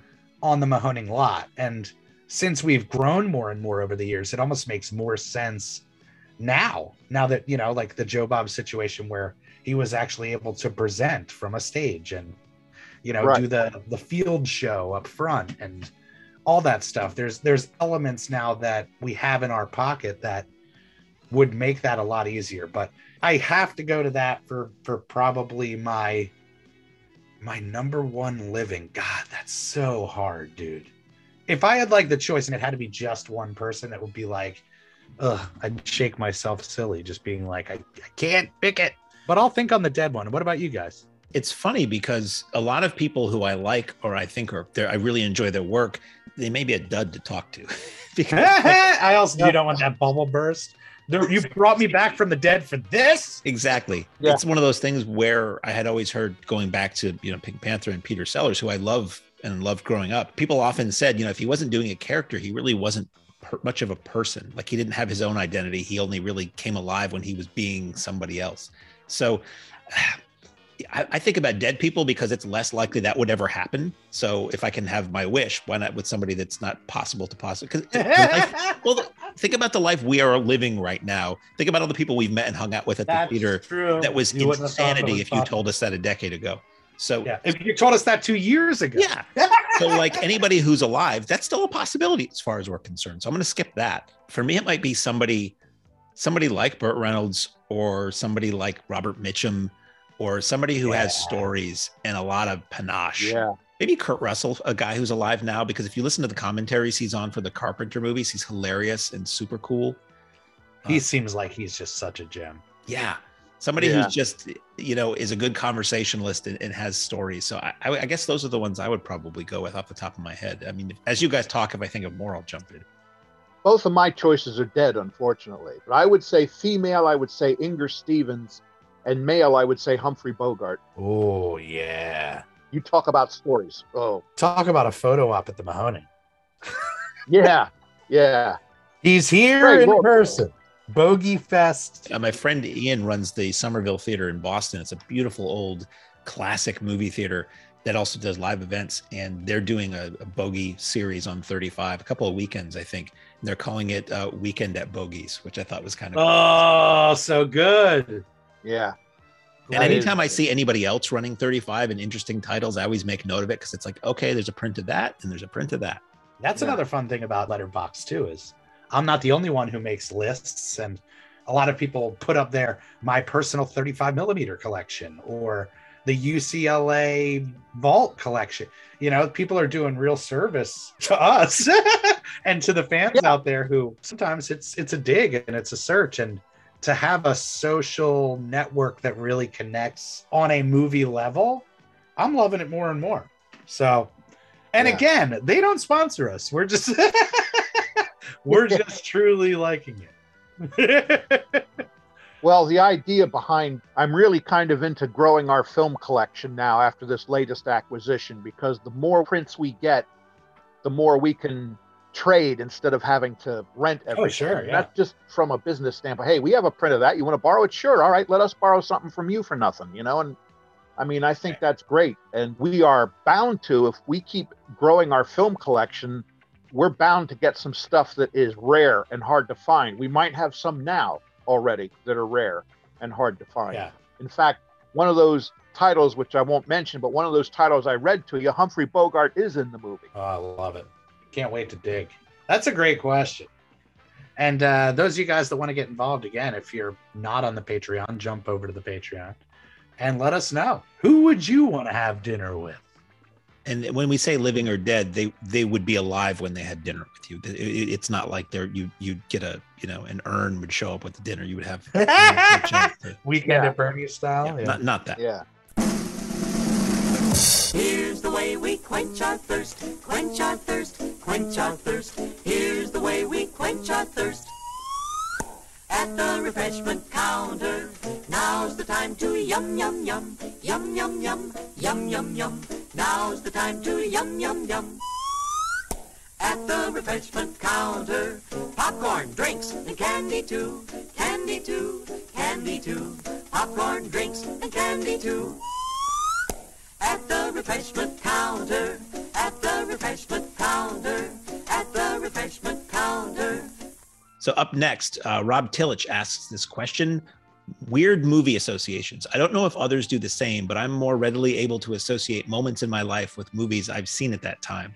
B: on the Mahoning lot. And since we've grown more and more over the years, it almost makes more sense now. Now that, you know, like the Joe Bob situation where he was actually able to present from a stage and you know
D: Right.
B: do the the field show up front and all that stuff there's there's elements now that we have in our pocket that would make that a lot easier but i have to go to that for for probably my my number one living god that's so hard dude if i had like the choice and it had to be just one person that would be like ugh i'd shake myself silly just being like i, I can't pick it but i'll think on the dead one what about you guys
C: it's funny because a lot of people who I like or I think are there, I really enjoy their work. They may be a dud to talk to because
B: I also you don't want that bubble burst. You brought me back from the dead for this.
C: exactly.
D: Yeah.
C: It's one of those things where I had always heard going back to you know Pink Panther and Peter Sellers, who I love and loved growing up. People often said, you know, if he wasn't doing a character, he really wasn't per- much of a person. Like he didn't have his own identity. He only really came alive when he was being somebody else. So. I, I think about dead people because it's less likely that would ever happen. So if I can have my wish, why not with somebody that's not possible to possibly? Because well, th- think about the life we are living right now. Think about all the people we've met and hung out with at the theater.
B: true.
C: That was
B: You wouldn't have thought that
C: insanity if you told us that a decade ago. So
B: Yeah, if you told us that two years ago.
C: yeah. So like anybody who's alive, that's still a possibility as far as we're concerned. So I'm going to skip that. For me, it might be somebody, somebody like Burt Reynolds or somebody like Robert Mitchum or somebody who has stories and a lot of panache.
D: Yeah.
C: Maybe Kurt Russell, a guy who's alive now, because if you listen to the commentaries he's on for the Carpenter movies, he's hilarious and super cool.
B: He uh, seems like he's just such a gem.
C: Yeah. Somebody
D: Yeah.
C: who's just, you know, is a good conversationalist and, and has stories. So I, I I guess those are the ones I would probably go with off the top of my head. I mean, as you guys talk, if I think of more, I'll jump in.
D: Both of my choices are dead, unfortunately. But I would say female, I would say Inger Stevens, and male, I would say Humphrey Bogart.
B: Oh yeah.
D: You talk about stories. Oh,
B: Talk about a photo op at the Mahoning.
D: yeah, yeah.
B: He's here
D: Right,
B: in
D: well-
B: person. Bogey Fest.
C: Uh, my friend Ian runs the Somerville Theater in Boston. It's a beautiful old classic movie theater that also does live events. And they're doing a, a bogey series on 35, a couple of weekends, I think. And they're calling it uh, Weekend at Bogies, which I thought was kind of
B: Oh, so good.
D: Yeah.
C: And anytime I see anybody else running 35 and interesting titles, I always make note of it because it's like, okay, there's a print of that and there's a print of that.
B: That's
D: Yeah.
B: another fun thing about Letterboxd too is I'm not the only one who makes lists, and a lot of people put up there my personal 35 millimeter collection or the UCLA Vault collection. You know, people are doing real service to us and to the fans
D: Yeah.
B: out there who sometimes it's it's a dig and it's a search and to have a social network that really connects on a movie level, I'm loving it more and more. So, and
D: Yeah.
B: again, they don't sponsor us. We're just we're just truly liking it.
D: Well, the idea behind I'm really kind of into growing our film collection now after this latest acquisition because the more prints we get, the more we can trade instead of having to rent oh, everything.
B: Oh, sure, yeah.
D: That's just from a business standpoint. Hey, we have a print of that. You want to borrow it? Sure. All right, let us borrow something from you for nothing, you know? And I mean, I think that's great. And we are bound to, if we keep growing our film collection, we're bound to get some stuff that is rare and hard to find. We might have some now already that are rare and hard to find.
B: yeah.
D: In fact, one of those titles, which I won't mention, but one of those titles I read to you, Humphrey Bogart is in the movie.
B: Oh, I love it. Can't wait to dig. That's a great question. And uh, those of you guys that want to get involved again, if you're not on the Patreon, jump over to the Patreon and let us know. Who would you want to have dinner with?
C: And when we say living or dead, they they would be alive when they had dinner with you. It- it- it's not like they're you you get a you know an urn would show up with the dinner. You would have you know, to-
B: Weekend
D: Yeah.
B: at Bernie's style?
C: yeah, not not that.
D: Yeah.
H: Here's the way we quench our thirst, quench our thirst, quench our thirst. Here's the way we quench our thirst. At the refreshment counter, now's the time to yum yum yum, yum yum yum, yum yum yum. Now's the time to yum yum yum. At the refreshment counter, popcorn, drinks, and candy too, candy too, candy too. Popcorn, drinks, and candy too. At the refreshment counter, at the refreshment counter, at the refreshment counter.
C: So up next, uh, Rob Tillich asks this question: weird movie associations. I don't know if others do the same, but I'm more readily able to associate moments in my life with movies I've seen at that time.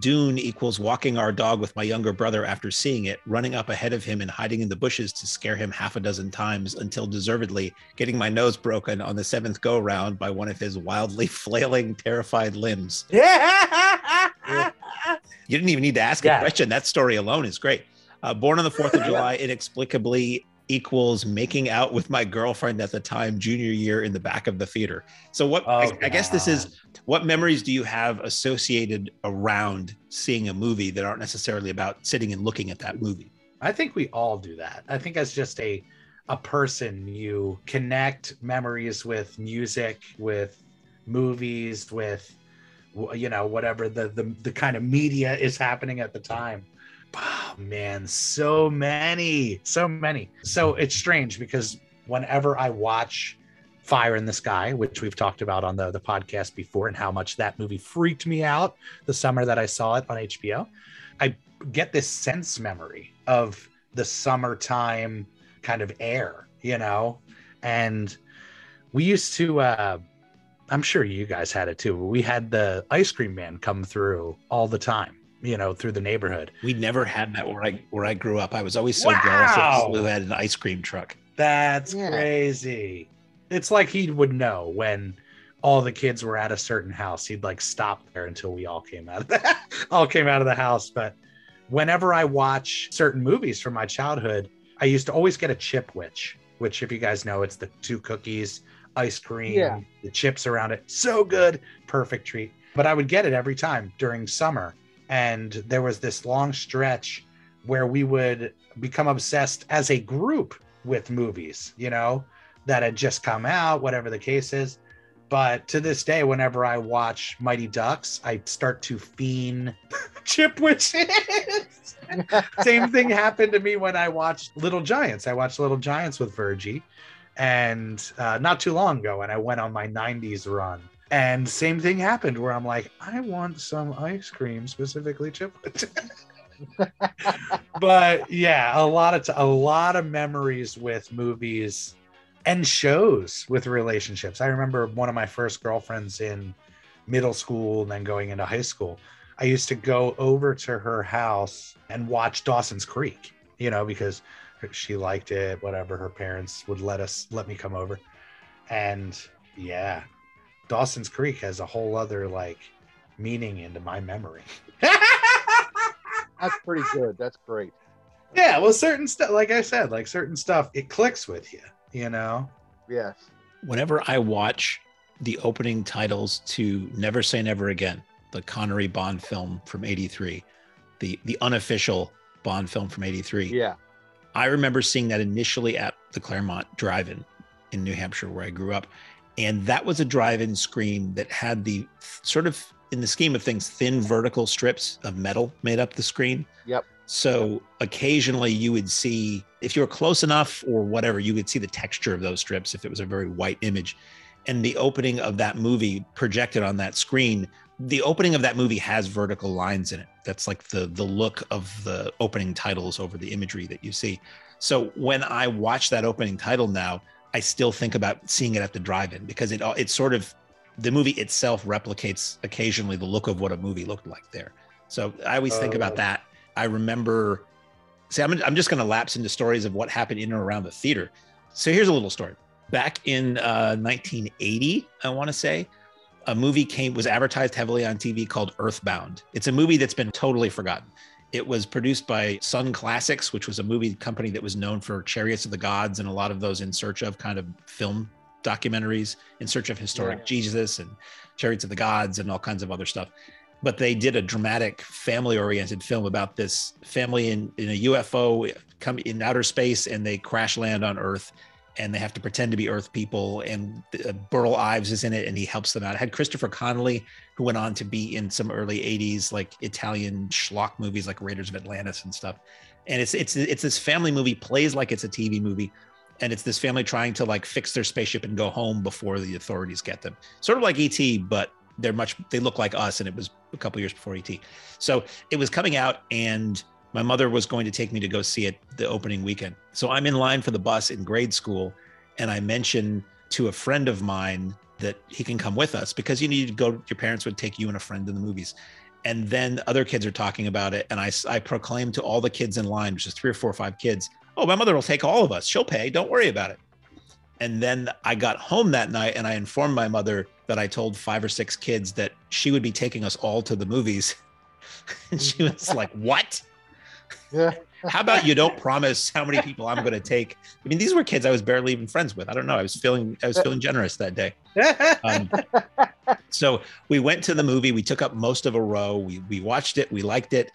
C: Dune equals walking our dog with my younger brother after seeing it, running up ahead of him and hiding in the bushes to scare him half a dozen times until deservedly getting my nose broken on the seventh go round by one of his wildly flailing, terrified limbs. You didn't even need to ask
I: Yeah.
C: a question. That story alone is great. Uh, born on the 4th of July, inexplicably equals making out with my girlfriend at the time, junior year in the back of the theater. So, what I,
I: Oh,
C: I guess this is what memories do you have associated around seeing a movie that aren't necessarily about sitting and looking at that movie?
B: I think we all do that. I think as just a a person, you connect memories with music, with movies, with you know whatever the the, the kind of media is happening at the time. Man, so many, so many. So it's strange because whenever I watch Fire in the Sky, which we've talked about on the, the podcast before, and how much that movie freaked me out the summer that I saw it on HBO, I get this sense memory of the summertime kind of air, you know? And we used to, uh, I'm sure you guys had it too. We had the ice cream man come through all the time, you know, through the neighborhood.
C: We never had that where I where I grew up. I was always so
B: Wow.
C: jealous of who had an ice cream truck.
B: That's
D: Yeah.
B: crazy. It's like he would know when all the kids were at a certain house. He'd like stop there until we all came out of the all came out of the house. But whenever I watch certain movies from my childhood, I used to always get a Chipwich, which if you guys know, it's the two cookies, ice cream,
D: Yeah.
B: the chips around it. So good, perfect treat. But I would get it every time during summer. And there was this long stretch where we would become obsessed as a group with movies, you know, that had just come out, whatever the case is. But to this day, whenever I watch Mighty Ducks, I start to fiend Chipwiches. Same thing happened to me when I watched Little Giants. I watched Little Giants with Virgie, and uh, not too long ago, and I went on my 90s run. And same thing happened where I'm like, I want some ice cream, specifically chip but yeah, a lot of t- a lot of memories with movies and shows with relationships. I remember one of my first girlfriends in middle school and then going into high school. I used to go over to her house and watch Dawson's Creek, you know, because she liked it, whatever. Her parents would let us let me come over. And yeah, Dawson's Creek has a whole other like meaning into my memory.
D: That's pretty good. That's great.
B: yeah, well, certain stuff, like I said, like certain stuff, it clicks with you, you know?
D: Yes.
C: Whenever I watch the opening titles to Never Say Never Again, the Connery Bond film from 83, the the unofficial Bond film from 83.
D: Yeah.
C: I remember seeing that initially at the Claremont Drive-In in New Hampshire, where I grew up, and that was a drive-in screen that had the sort of, in the scheme of things, thin vertical strips of metal made up the screen.
D: Yep.
C: So occasionally you would see, if you were close enough or whatever, you would see the texture of those strips if it was a very white image. And the opening of that movie projected on that screen, the opening of that movie has vertical lines in it. That's like the the look of the opening titles over the imagery that you see. So when I watch that opening title now, I still think about seeing it at the drive-in because it it's sort of the movie itself replicates occasionally the look of what a movie looked like there. So I always think about
B: Oh.
C: that. I remember. See, I'm, I'm just going to lapse into stories of what happened in and around the theater. So here's a little story. Back in uh, 1980, I want to say, a movie came was advertised heavily on TV called Earthbound. It's a movie that's been totally forgotten. It was produced by Sunn Classics, which was a movie company that was known for Chariots of the Gods and a lot of those in search of kind of film documentaries, in search of historic
D: Yeah.
C: Jesus and Chariots of the Gods and all kinds of other stuff. But they did a dramatic, family-oriented film about this family in, in a UFO come in outer space and they crash land on Earth and they have to pretend to be Earth people. And uh, Burl Ives is in it, and he helps them out. It had Christopher Connelly, who went on to be in some early '80s like Italian schlock movies like Raiders of Atlantis and stuff. And it's it's it's this family movie plays like it's a TV movie, and it's this family trying to like fix their spaceship and go home before the authorities get them. Sort of like ET, but they're much they look like us, and it was a couple years before ET. So it was coming out, and my mother was going to take me to go see it the opening weekend. So I'm in line for the bus in grade school, and I mention to a friend of mine that he can come with us because you need to go. Your parents would take you and a friend to the movies. And then other kids are talking about it. And I, I proclaim to all the kids in line, which is three or four or five kids, oh, my mother will take all of us. She'll pay. Don't worry about it. And then I got home that night and I informed my mother that I told five or six kids that she would be taking us all to the movies. and she was like, What?
D: Yeah.
C: How about you don't promise how many people I'm going to take? I mean, these were kids I was barely even friends with. I don't know. I was feeling I was feeling generous that day. Um, so we went to the movie. We took up most of a row. We we watched it. We liked it,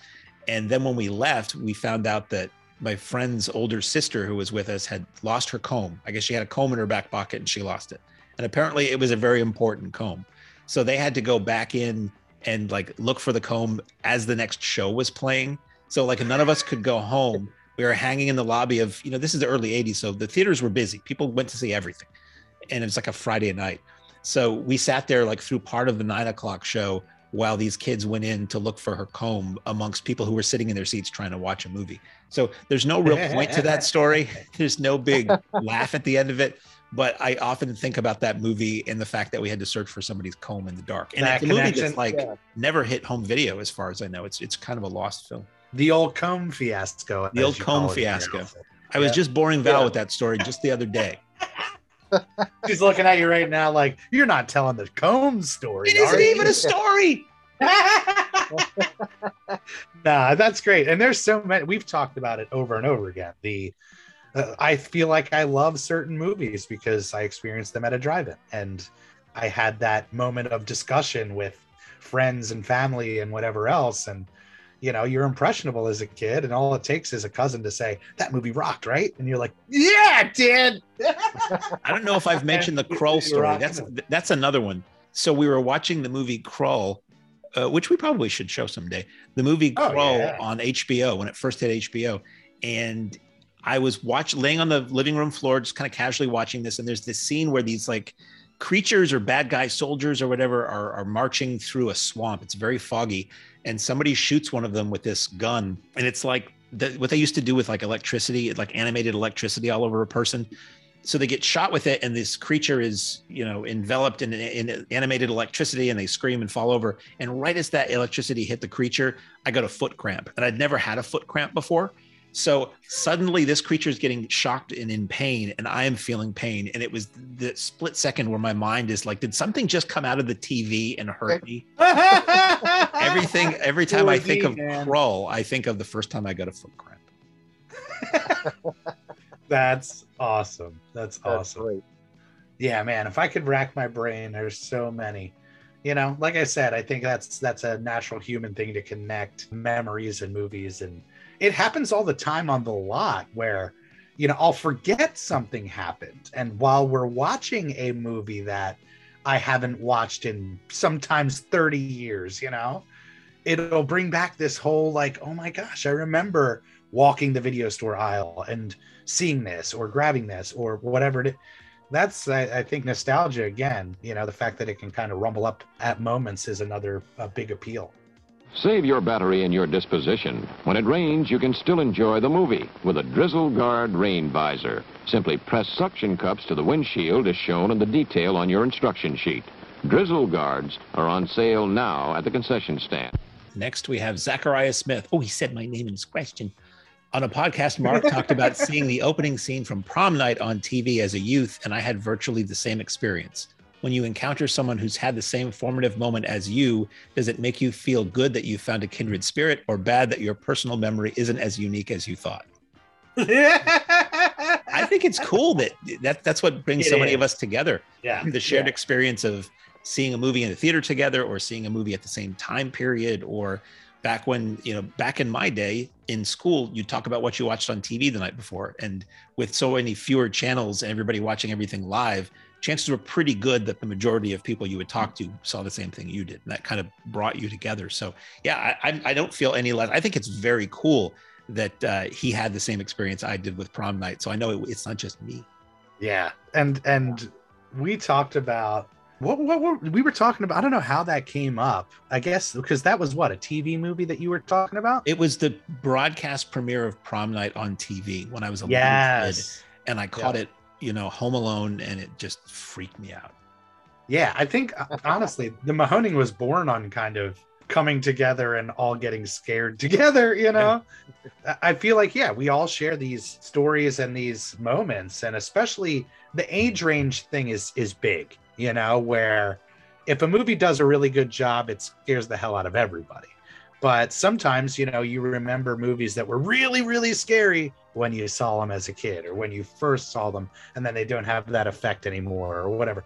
C: and then when we left, we found out that my friend's older sister, who was with us, had lost her comb. I guess she had a comb in her back pocket and she lost it. And apparently, it was a very important comb. So they had to go back in and like look for the comb as the next show was playing. So like none of us could go home. We were hanging in the lobby of, you know, this is the early 80s. So the theaters were busy. People went to see everything. And it was like a Friday night. So we sat there like through part of the nine o'clock show while these kids went in to look for her comb amongst people who were sitting in their seats trying to watch a movie. So there's no real point to that story. There's no big laugh at the end of it. But I often think about that movie and the fact that we had to search for somebody's comb in the dark. And
B: That
C: it's a movie that's like
D: yeah.
C: never hit home video, as far as I know. It's it's kind of a lost film.
B: The old comb fiasco.
C: The old comb
B: call it
C: fiasco. I was
B: Yeah.
C: just boring Val
D: Yeah.
C: with that story just the other day.
B: She's looking at you right now, like you're not telling the comb story.
C: It isn't even a story.
B: nah, that's great. And there's so many. We've talked about it over and over again. The uh, I feel like I love certain movies because I experienced them at a drive-in, and I had that moment of discussion with friends and family and whatever else. And you know, you're impressionable as a kid, and all it takes is a cousin to say that movie rocked, right? And you're like, yeah, it did.
C: I don't know if I've mentioned the
B: You're
C: story. That's that's another one. So we were watching the movie Krull, uh, which we probably should show someday. The movie
B: Oh, yeah.
C: on HBO when it first hit HBO, and I was watch laying on the living room floor, just kind of casually watching this. And there's this scene where these like creatures or bad guy soldiers or whatever are, are marching through a swamp. It's very foggy, and somebody shoots one of them with this gun, and it's like the, what they used to do with like electricity, like animated electricity all over a person. So they get shot with it and this creature is you know enveloped in, in animated electricity and they scream and fall over. And right as that electricity hit the creature i got a foot cramp and i'd never had a foot cramp before so suddenly this creature is getting shocked and in pain and i am feeling pain and it was the split second where my mind is like did something just come out of the tv and hurt me everything every time i think of
B: Indeed, man.
C: Krull i think of the first time i got a foot cramp
B: That's awesome. That's
D: That's
B: awesome.
D: great.
B: Yeah, man. If I could rack my brain, there's so many. You know, like I said, I think that's that's a natural human thing to connect memories and movies, and it happens all the time on the lot where, you know, I'll forget something happened, and while we're watching a movie that I haven't watched in sometimes 30 years, you know, it'll bring back this whole like, oh my gosh, I remember walking the video store aisle and seeing this or grabbing this or whatever it is. That's, I, I think, nostalgia again. You know, the fact that it can kind of rumble up at moments is another big appeal.
I: Save your battery and your disposition. When it rains, you can still enjoy the movie with a Drizzle Guard rain visor. Simply press suction cups to the windshield as shown in the detail on your instruction sheet. Drizzle Guards are on sale now at the concession stand.
C: Next, we have Zachariah Smith. Oh, he said my name in his question. On a podcast, Mark talked about seeing the opening scene from prom night on TV as a youth, and I had virtually the same experience. When you encounter someone who's had the same formative moment as you, does it make you feel good that you found a kindred spirit, or bad that your personal memory isn't as unique as you thought? I think it's cool that, that that's what brings
B: It
C: so many of us together
B: Yeah.
C: the shared
B: Yeah.
C: experience of seeing a movie in the theater together or seeing a movie at the same time period or back when you know back in my day in school you talk about what you watched on tv the night before and with so many fewer channels and everybody watching everything live chances were pretty good that the majority of people you would talk to saw the same thing you did and that kind of brought you together so yeah i, I, don't feel any less i think it's very cool that uh, he had the same experience i did with prom night so i know it, it's not just me
B: Yeah, and and we talked about what, what what we were talking about. I don't know how that came up. I guess because that was what a TV movie that you were talking about.
C: It was the broadcast premiere of Prom Night on TV when I was a little kid, and I caught it you know, Home Alone, and it just freaked me out.
B: Yeah, I think uh, honestly, the Mahoning was born on kind of coming together and all getting scared together, you know? I- I feel like, yeah, we all share these stories and these moments, and especially the age range thing is is big, you know, where if a movie does a really good job, it scares the hell out of everybody. But sometimes, you know, you remember movies that were really, really scary when you saw them as a kid or when you first saw them, and then they don't have that effect anymore or whatever.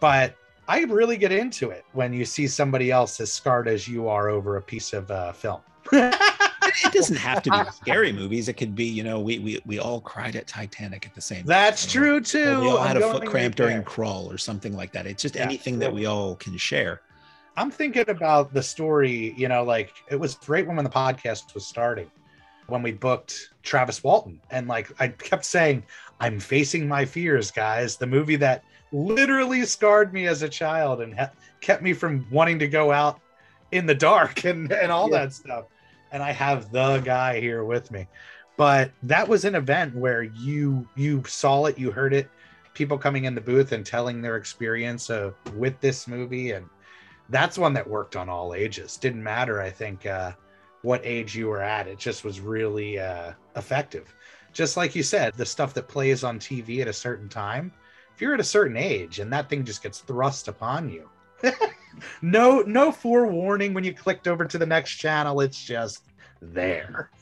B: But I really get into it when you see somebody else as scarred as you are over a piece of uh, film.
C: It doesn't have to be scary movies. It could be, you know, we we, we all cried at Titanic at the same time.
B: That's true
C: Or
B: too.
C: we all
B: I'm
C: had a foot cramp during
B: there.
C: Krull or something like that. It's just
B: Yeah.
C: anything that we all can share.
B: I'm thinking about the story, you know, like it was great when the podcast was starting, when we booked Travis Walton. And like I kept saying, I'm facing my fears, guys. The movie that literally scarred me as a child and ha- kept me from wanting to go out in the dark and, and all
D: Yeah.
B: that stuff. And I have the guy here with me. But that was an event where you you saw it, you heard it, people coming in the booth and telling their experience uh, with this movie and that's one that worked on all ages didn't matter i think uh, what age you were at it just was really uh, effective just like you said the stuff that plays on tv at a certain time if you're at a certain age and that thing just gets thrust upon you no no forewarning when you clicked over to the next channel it's just there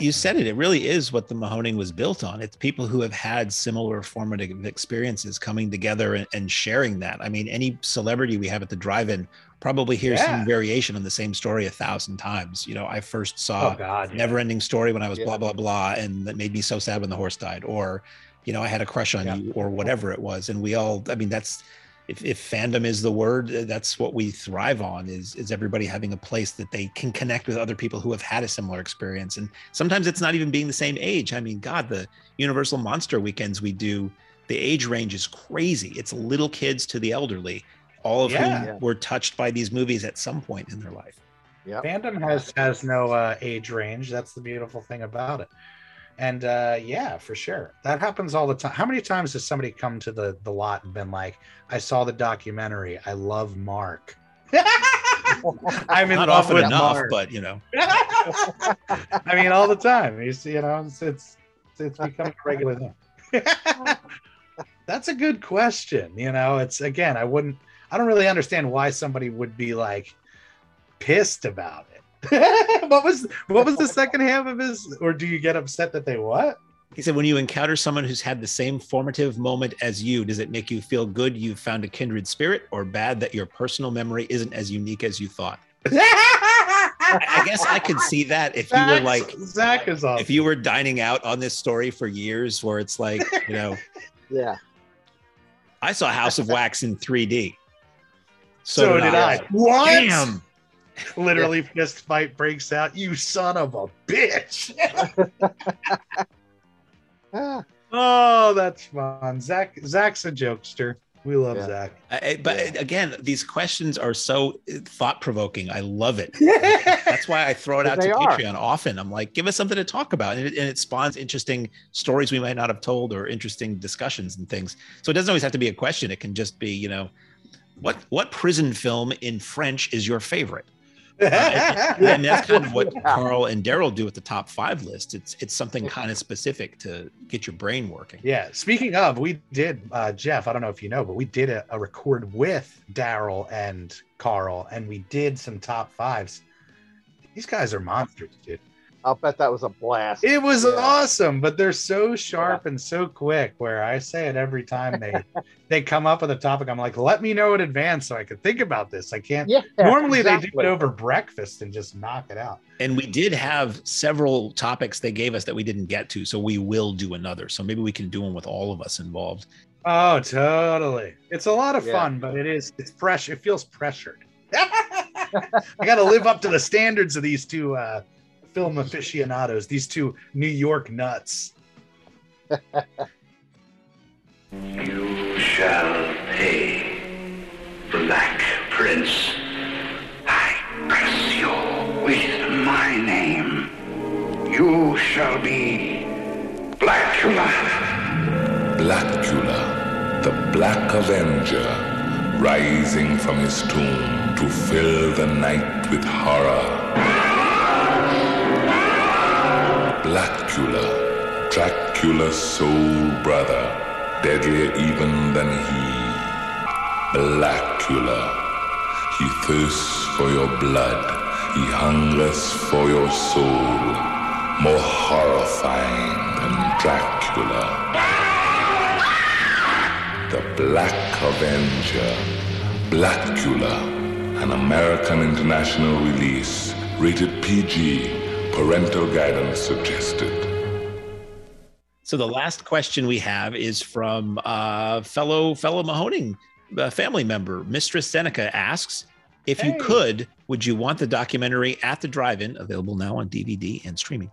C: You said it. It really is what the Mahoning was built on. It's people who have had similar formative experiences coming together and, and sharing that. I mean, any celebrity we have at the drive-in probably hear
B: Yeah.
C: some variation on the same story a thousand times. You know, I first saw
B: oh god
C: never ending story when I was
D: Yeah.
C: blah blah blah, and that made me so sad when the horse died, or you know, I had a crush on you, or whatever it was. And we all, I mean, that's if, if fandom is the word, uh, that's what we thrive on. Is is everybody having a place that they can connect with other people who have had a similar experience, and sometimes it's not even being the same age. I mean, God, the Universal Monster weekends we do, the age range is crazy. It's little kids to the elderly, all of
B: Yeah.
C: whom were touched by these movies at some point in their life.
B: fandom has has no uh, age range. That's the beautiful thing about it. And uh, yeah for sure. That happens all the time how many times has somebody come to the the lot and been like i saw the documentary. I love mark. I'm in
C: not
B: love
C: often
B: with
C: enough,
B: mark
C: but you know.
B: i mean all the time. You see you know it's it's, it's becoming a regular thing. That's a good question you know? It's again i wouldn't i don't really understand why somebody would be like pissed about it what was what was the second half of his or do you get upset that they what
C: He said, when you encounter someone who's had the same formative moment as you, does it make you feel good you've found a kindred spirit or bad that your personal memory isn't as unique as you thought? I, I guess I could see that if you were like,
B: zach is awesome.
C: if you were dining out on this story for years where it's like, you know,
D: Yeah.
C: I saw House of Wax in 3D.
B: So, did I, what
C: Damn.
B: literally fist fight breaks out you son of a bitch oh that's fun zach zach's a jokester we love
D: Yeah.
B: zach
C: I- I- but
D: Yeah.
C: again, these questions are so thought provoking. I love it. That's why I throw it out to
D: They are.
C: Patreon often. I'm like, give us something to talk about. And it, and it spawns interesting stories we might not have told or interesting discussions and things. So it doesn't always have to be a question. It can just be, you know, what what prison film in French is your favorite? Uh, and, and that's kind of what. Carl and Daryl do at the top five list. It's it's something kind of specific to get your brain working.
B: Yeah. Speaking of, we did uh, Jeff. I don't know if you know, but we did a, a record with Daryl and Carl, and we did some top fives. These guys are monsters, dude.
D: I'll bet that was a blast.
B: It was
D: Yeah.
B: awesome, but they're so sharp and so quick. Where I say it every time they they come up with a topic, I'm like, let me know in advance so I could think about this. I can't.
D: Yeah.
B: Normally they do it over breakfast and just knock it out.
C: And we did have several topics they gave us that we didn't get to. So we will do another. So maybe we can do one with all of us involved.
B: Oh, totally. It's a lot of
D: Yeah.
B: fun, but it is it's fresh. It feels pressured. I got to live up to the standards of these two uh, film aficionados, these two New York nuts.
J: You shall pay, Black Prince. I curse you with my name. You shall be Blackula.
K: Blackula, the Black Avenger, rising from his tomb to fill the night with horror. Blackula, Dracula's soul brother, deadlier even than he. Blackula, he thirsts for your blood, he hungers for your soul, more horrifying than Dracula. The Black Avenger, Blackula, an American international release, rated PG, parental guidance suggested.
C: So the last question we have is from uh, fellow fellow Mahoning uh, family member, Mistress Seneca asks, if you could, would you want the documentary at the drive-in, available now on DVD and streaming,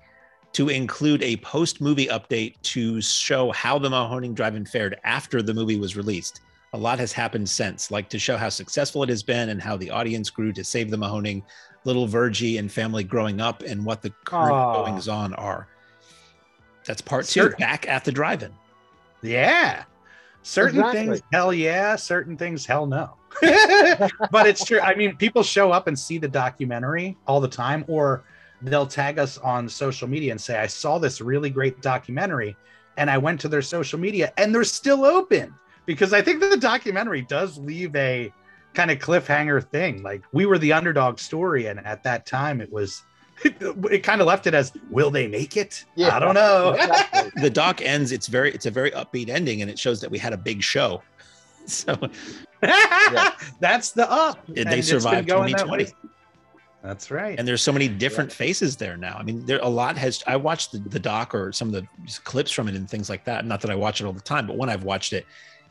C: to include a post-movie update to show how the Mahoning Drive-in fared after the movie was released? A lot has happened since, like to show how successful it has been and how the audience grew to save the Mahoning, little Virgie and family growing up, and what the current
B: Aw.
C: goings on are. That's part two, back at the drive-in.
B: Yeah. Certain
D: Exactly.
B: things, hell yeah. Certain things, hell no. but it's true. I mean, people show up and see the documentary all the time, or they'll tag us on social media and say, I saw this really great documentary. And I went to their social media and they're still open because I think that the documentary does leave a kind of cliffhanger thing. Like we were the underdog story. And at that time, it was, it kind of left it as, will they make it?
D: Yeah.
B: I don't know.
D: Exactly.
C: the doc ends it's very it's a very upbeat ending and it shows that we had a big show so
B: That's the up.
C: they
B: And it's
C: survived
B: going that
C: 2020.
B: That's right.
C: and there's so many different faces there now i mean there a lot has i watched the, the doc or some of the clips from it and things like that not that i watch it all the time but when i've watched it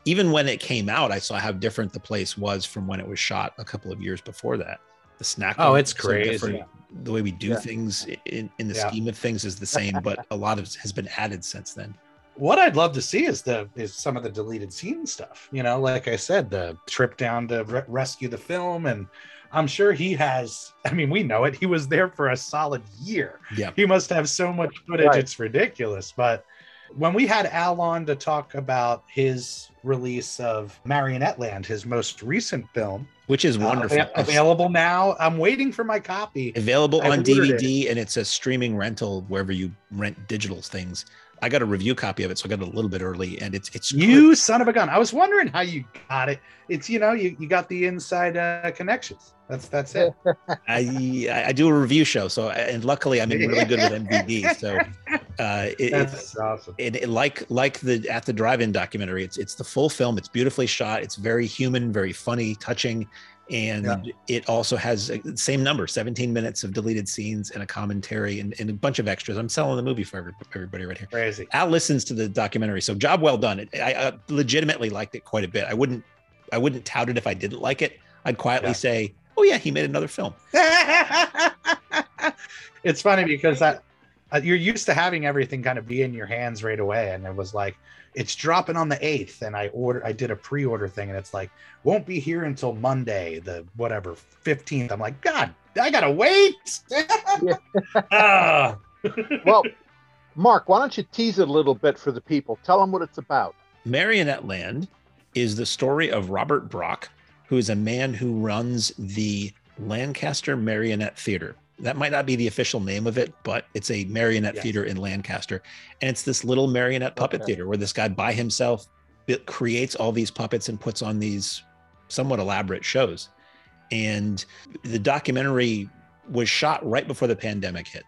C: even when it came out i saw how different the place was from when it was shot a couple of years before that the snack
B: Oh, it's
C: is so
B: crazy.
C: different. the way we do
D: Yeah.
C: things in, in the
B: Yeah.
C: scheme of things is the same but a lot of has been added since then
B: what I'd love to see is the is some of the deleted scene stuff. You know, like I said, the trip down to re- rescue the film, and I'm sure he has. I mean, we know it. He was there for a solid year.
C: Yeah.
B: he must have so much footage.
D: Right.
B: It's ridiculous. But when we had Al on to talk about his release of Marionette Land, his most recent film,
C: which is
B: uh,
C: wonderful
B: avail- available now. I'm waiting for my copy.
C: available
B: I
C: on
B: ordered it.
C: DVD and it's a streaming rental wherever you rent digital things. I got a review copy of it, so I got it a little bit early, and it's it's
B: You son of a gun! I was wondering how you got it. It's you know you, you got the inside uh, connections. That's that's it.
C: I I do a review show, so and luckily I'm in really good with MVD. So uh, it, it's
B: That's awesome.
C: it, it- like like the at the drive-in documentary. It's it's the full film. It's beautifully shot. It's very human, very funny, touching, and
B: Yeah.
C: it also has same number, 17 minutes of deleted scenes and a commentary and, and a bunch of extras. I'm selling the movie for every, everybody right here.
B: Crazy.
C: Al listens to the documentary, so job well done. It, I, I legitimately liked it quite a bit. I wouldn't, I wouldn't tout it if I didn't like it. I'd quietly
B: Yeah.
C: say, "Oh yeah, he made another film."
B: it's funny because that uh, you're used to having everything kind of be in your hands right away, and it was like it's dropping on the eighth, and I order, I did a pre-order thing, and it's like won't be here until Monday, the whatever fifteenth. I'm like, God, I gotta wait. Ah.
D: well, Mark, why don't you tease it a little bit for the people? Tell them what it's about.
C: Marionette Land is the story of Robert Brock, who is a man who runs the Lancaster Marionette Theater. That might not be the official name of it, but it's a marionette
B: Yes.
C: theater in Lancaster. And it's this little marionette puppet
D: Okay.
C: theater where this guy by himself creates all these puppets and puts on these somewhat elaborate shows. And the documentary was shot right before the pandemic hit.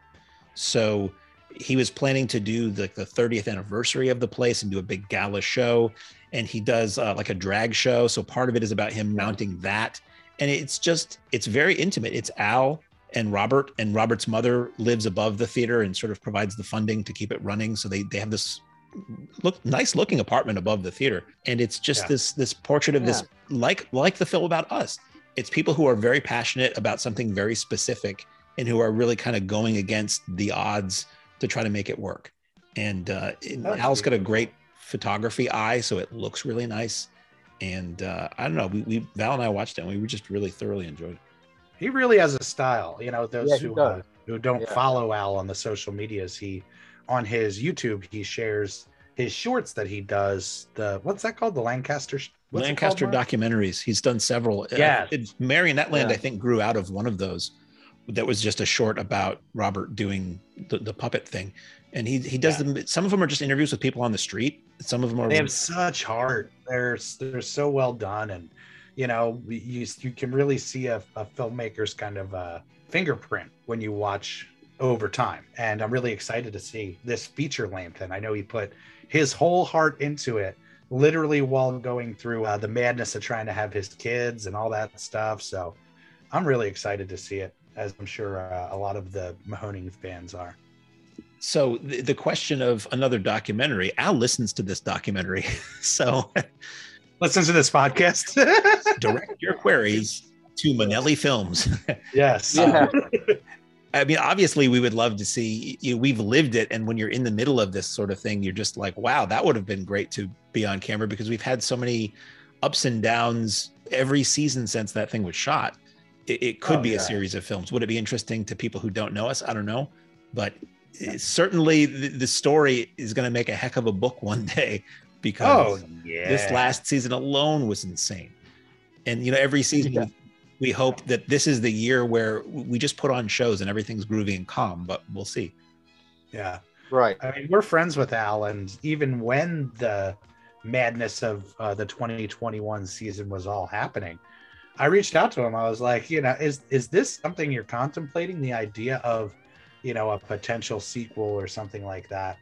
C: So he was planning to do the, the 30th anniversary of the place and do a big gala show. And he does uh, like a drag show. So part of it is about him mounting that. And it's just, it's very intimate. It's Al and Robert, and Robert's mother lives above the theater and sort of provides the funding to keep it running. So they, they have this look nice looking apartment above the theater. And it's just
B: Yeah.
C: this, this portrait of this, like, like the film about us. It's people who are very passionate about something very specific and who are really kind of going against the odds to try to make it work. And uh, it-
B: That's
C: Al's got a great photography eye, so it looks really nice. And uh, I don't know, we, we Val and I watched it, and we were just really thoroughly enjoyed it.
B: He really has a style. You know, those
D: Yeah,
B: who uh, who don't
D: Yeah.
B: follow Al on the social medias, he on his YouTube he shares his shorts that he does. The what's that called? The Lancaster.
C: Lancaster
B: called,
C: documentaries. He's done several. Uh,
B: Yeah.
C: it- Marionette-land,
B: Yeah.
C: I think, grew out of one of those. That was just a short about Robert doing the, the puppet thing, and he he does them. Some of them are just interviews with people on the street. Some of them are
B: They have such heart. They're they're so well done, and you know you you can really see a, a filmmaker's kind of uh fingerprint when you watch over time. And I'm really excited to see this feature length. And I know he put his whole heart into it, literally while going through uh, the madness of trying to have his kids and all that stuff. So I'm really excited to see it, as I'm sure uh, a lot of the Mahoning fans are.
C: So the, the question of another documentary, Al listens to this documentary, so
B: listens to this podcast.
C: direct your queries to Monelli Films.
B: yes.
C: Um, I mean, obviously, we would love to see. You know, we've lived it, and when you're in the middle of this sort of thing, you're just like, "Wow, that would have been great to be on camera," because we've had so many ups and downs every season since that thing was shot. It, it could
B: Oh,
C: be
B: yeah.
C: a series of films. Would it be interesting to people who don't know us? I don't know, but certainly the, the story is going to make a heck of a book one day because
B: Oh, yeah.
C: this last season alone was insane. And you know, every season we, we hope that this is the year where we just put on shows and everything's groovy and calm, but we'll see.
B: Yeah.
D: Right.
B: I mean, we're friends with Al, and even when the madness of uh, the 2021 season was all happening, I reached out to him. I was like, you know, is is this something you're contemplating? The idea of, you know, a potential sequel or something like that.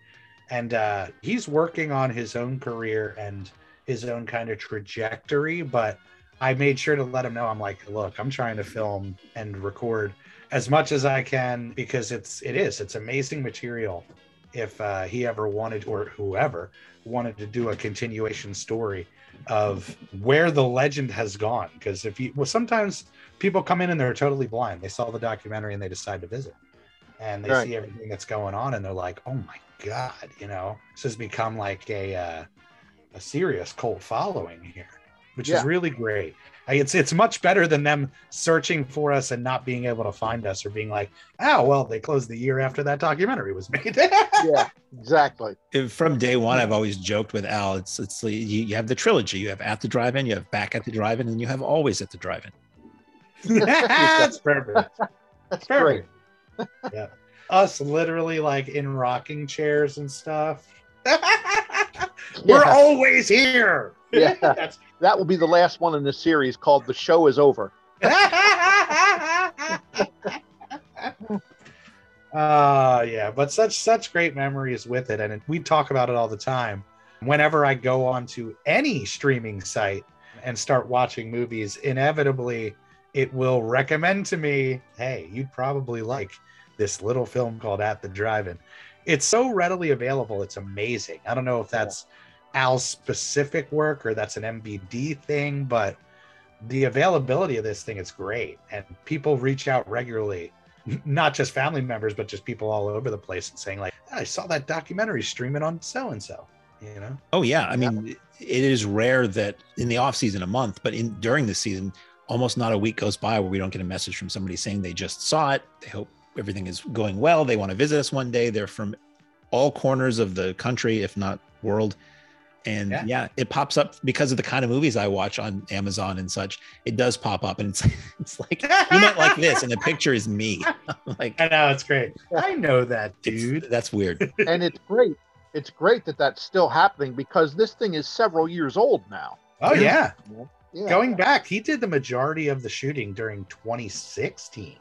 B: And uh, he's working on his own career and his own kind of trajectory. But I made sure to let him know. I'm like, look, I'm trying to film and record as much as I can because it's it is it's amazing material. If uh, he ever wanted or whoever wanted to do a continuation story of where the legend has gone, because if you well, sometimes people come in and they're totally blind. They saw the documentary and they decide to visit, and they
D: Right.
B: see everything that's going on, and they're like, "Oh my god!" You know, this has become like a uh, a serious cult following here, which
D: Yeah.
B: is really great. It's it's much better than them searching for us and not being able to find us or being like, oh well, they closed the year after that documentary was made.
D: yeah, exactly.
C: If- From day one, I've always joked with Al. It's it's you, you have the trilogy. You have at the drive-in, you have back at the drive-in, and you have always at the drive-in.
B: That's perfect.
D: That's great.
B: Yeah. Us literally like in rocking chairs and stuff. We're
D: Yeah.
B: always here.
D: Yeah.
B: That's
D: That will be the last one in the series called The Show is Over.
B: uh yeah but such such great memories with it and it, we talk about it all the time whenever i go onto any streaming site and start watching movies inevitably it will recommend to me hey you'd probably like this little film called at the drive-in. It's so readily available it's amazing. I don't know if that's al's specific work or that's an MVD thing but the availability of this thing is great. And people reach out regularly not just family members but just people all over the place and saying like i saw that documentary streaming on so and so you know?
C: Oh yeah, I mean, it is rare that in the off season a month, but in during the season, almost not a week goes by where we don't get a message from somebody saying they just saw it. They hope everything is going well. They want to visit us one day. They're from all corners of the country, if not world. And
B: Yeah.
C: yeah. it pops up because of the kind of movies I watch on Amazon and such. It does pop up, and it's it's like you might like this, and the picture is me. like
B: i know it's great i know that dude
C: that's weird.
D: and it's great. It's great that that's still happening because this thing is several years old now.
B: oh yeah
D: Yeah.
B: going back he did the majority of the shooting during 2016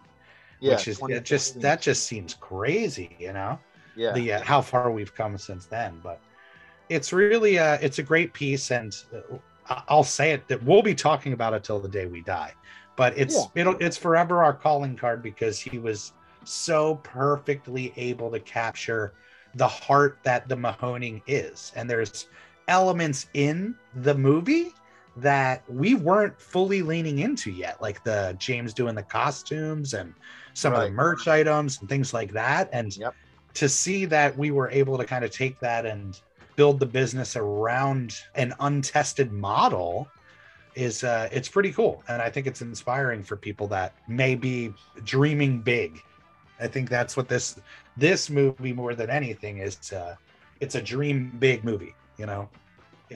D: yeah,
B: which is just that just seems crazy you know?
D: Yeah.
B: the uh, how far we've come since then but it's really uh it's a great piece and uh, i'll say it that we'll be talking about it till the day we die. But it's it'll it's forever our calling card because he was so perfectly able to capture the heart that the mahoning is. And there's elements in the movie that we weren't fully leaning into yet like the james doing the costumes and some of the merch items and things like that and
D: Yep.
B: to see that we were able to kind of take that and build the business around an untested model is uh it's pretty cool and i think it's inspiring for people that may be dreaming big i think that's what this this movie more than anything is uh it's a dream big movie. You know,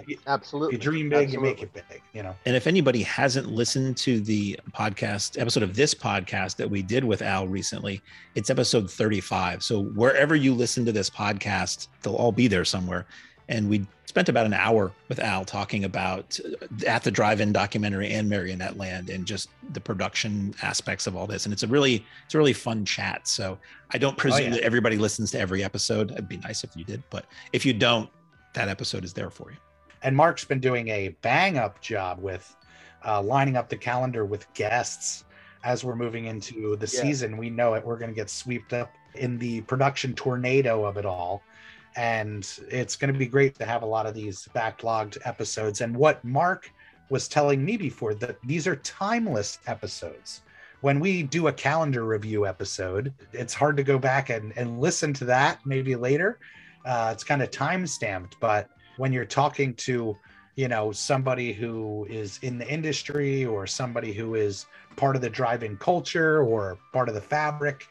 B: you,
D: Absolutely.
B: you dream big,
D: Absolutely.
B: you make it big. You know.
C: And if anybody hasn't listened to the podcast episode of this podcast that we did with Al recently, it's episode 35. So wherever you listen to this podcast, they'll all be there somewhere. And we spent about an hour with Al talking about uh, at the drive-in documentary and Marionette Land and just the production aspects of all this. And it's a really, it's a really fun chat. So I don't presume
B: yeah.
C: that everybody listens to every episode. It'd be nice if you did, but if you don't, that episode is there for you.
B: And Mark's been doing a bang up job with uh, lining up the calendar with guests as we're moving into the
D: Yeah.
B: season. We know it. We're going to get swept up in the production tornado of it all. And it's going to be great to have a lot of these backlogged episodes. And what Mark was telling me before that these are timeless episodes. When we do a calendar review episode, it's hard to go back and, and listen to that maybe later. Uh, it's kind of time stamped, but when you're talking to you know somebody who is in the industry or somebody who is part of the driving culture or part of the fabric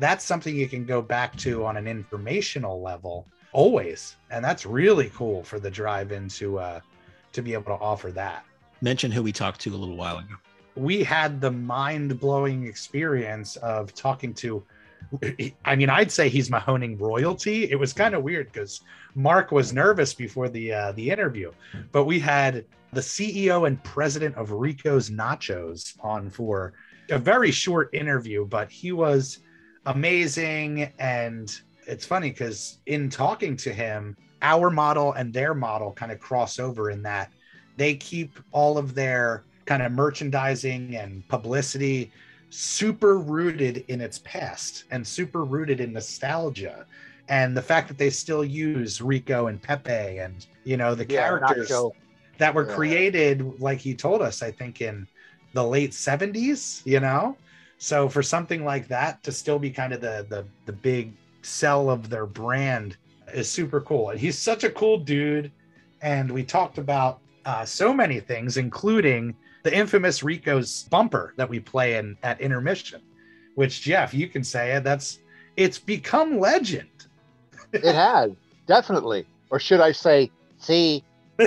B: that's something you can go back to on an informational level always and that's really cool for the drive-in to uh to be able to offer that
C: Mention who we talked to a little while ago.
B: we had the mind-blowing experience of talking to I mean, I'd say he's Mahoning royalty. It was kind of weird because Mark was nervous before the uh, the interview, but we had the CEO and president of Rico's Nachos on for a very short interview, but he was amazing. And it's funny because in talking to him, our model and their model kind of cross over in that they keep all of their kind of merchandising and publicity super rooted in its past and super rooted in nostalgia and the fact that they still use rico and pepe and you know the
D: Yeah,
B: characters
D: Nacho.
B: that were
D: Yeah.
B: created like he told us i think in the late 70s you know so for something like that to still be kind of the the, the big sell of their brand is super cool and he's such a cool dude and we talked about uh, so many things including the infamous rico's bumper that we play in at intermission which jeff you can say it that's it's become legend
D: It has definitely, or should I say, see?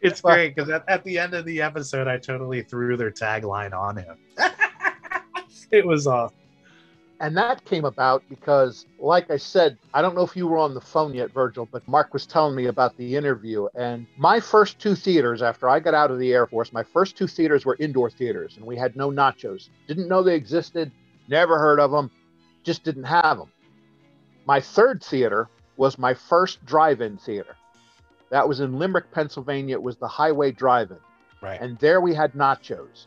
B: it's great because at, at the end of the episode, I totally threw their tagline on him. it was awesome.
D: And that came about because, like I said, I don't know if you were on the phone yet, Virgil, but Mark was telling me about the interview. And my first two theaters after I got out of the Air Force, my first two theaters were indoor theaters, and we had no nachos. Didn't know they existed, never heard of them, just didn't have them. My third theater was my first drive in theater. That was in Limerick, Pennsylvania. It was the Highway Drive In.
B: Right.
D: And there we had nachos.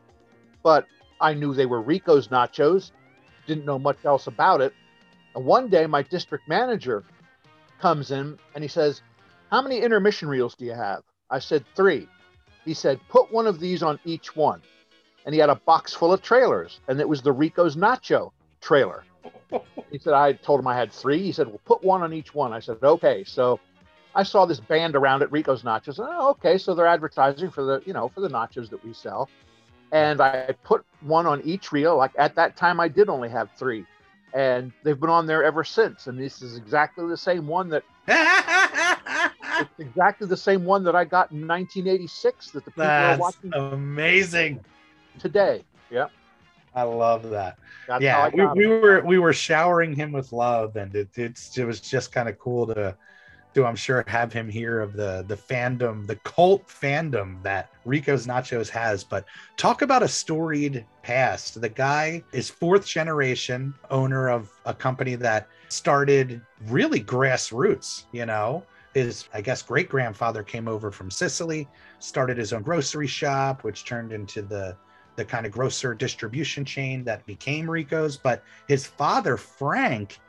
D: But I knew they were Rico's nachos, didn't know much else about it. And one day my district manager comes in and he says, How many intermission reels do you have? I said, Three. He said, Put one of these on each one. And he had a box full of trailers, and it was the Rico's Nacho trailer. he said, I told him I had three. He said, Well, put one on each one. I said, Okay. So I saw this band around at Rico's Nachos. Oh, okay. So they're advertising for the, you know, for the nachos that we sell. And I put one on each reel. Like at that time, I did only have three. And they've been on there ever since. And this is exactly the same one that it's exactly the same one that I got in 1986 that the people are
B: That's
D: watching
B: amazing.
D: today. Yeah.
B: I love that.
D: That's
B: yeah, we, we were we were showering him with love, and it it's it was just kind of cool to to I'm sure have him hear of the the fandom, the cult fandom that Rico's Nachos has. But talk about a storied past. The guy is fourth generation owner of a company that started really grassroots. You know, his I guess great grandfather came over from Sicily, started his own grocery shop, which turned into the the kind of grocer distribution chain that became Rico's. But his father, Frank,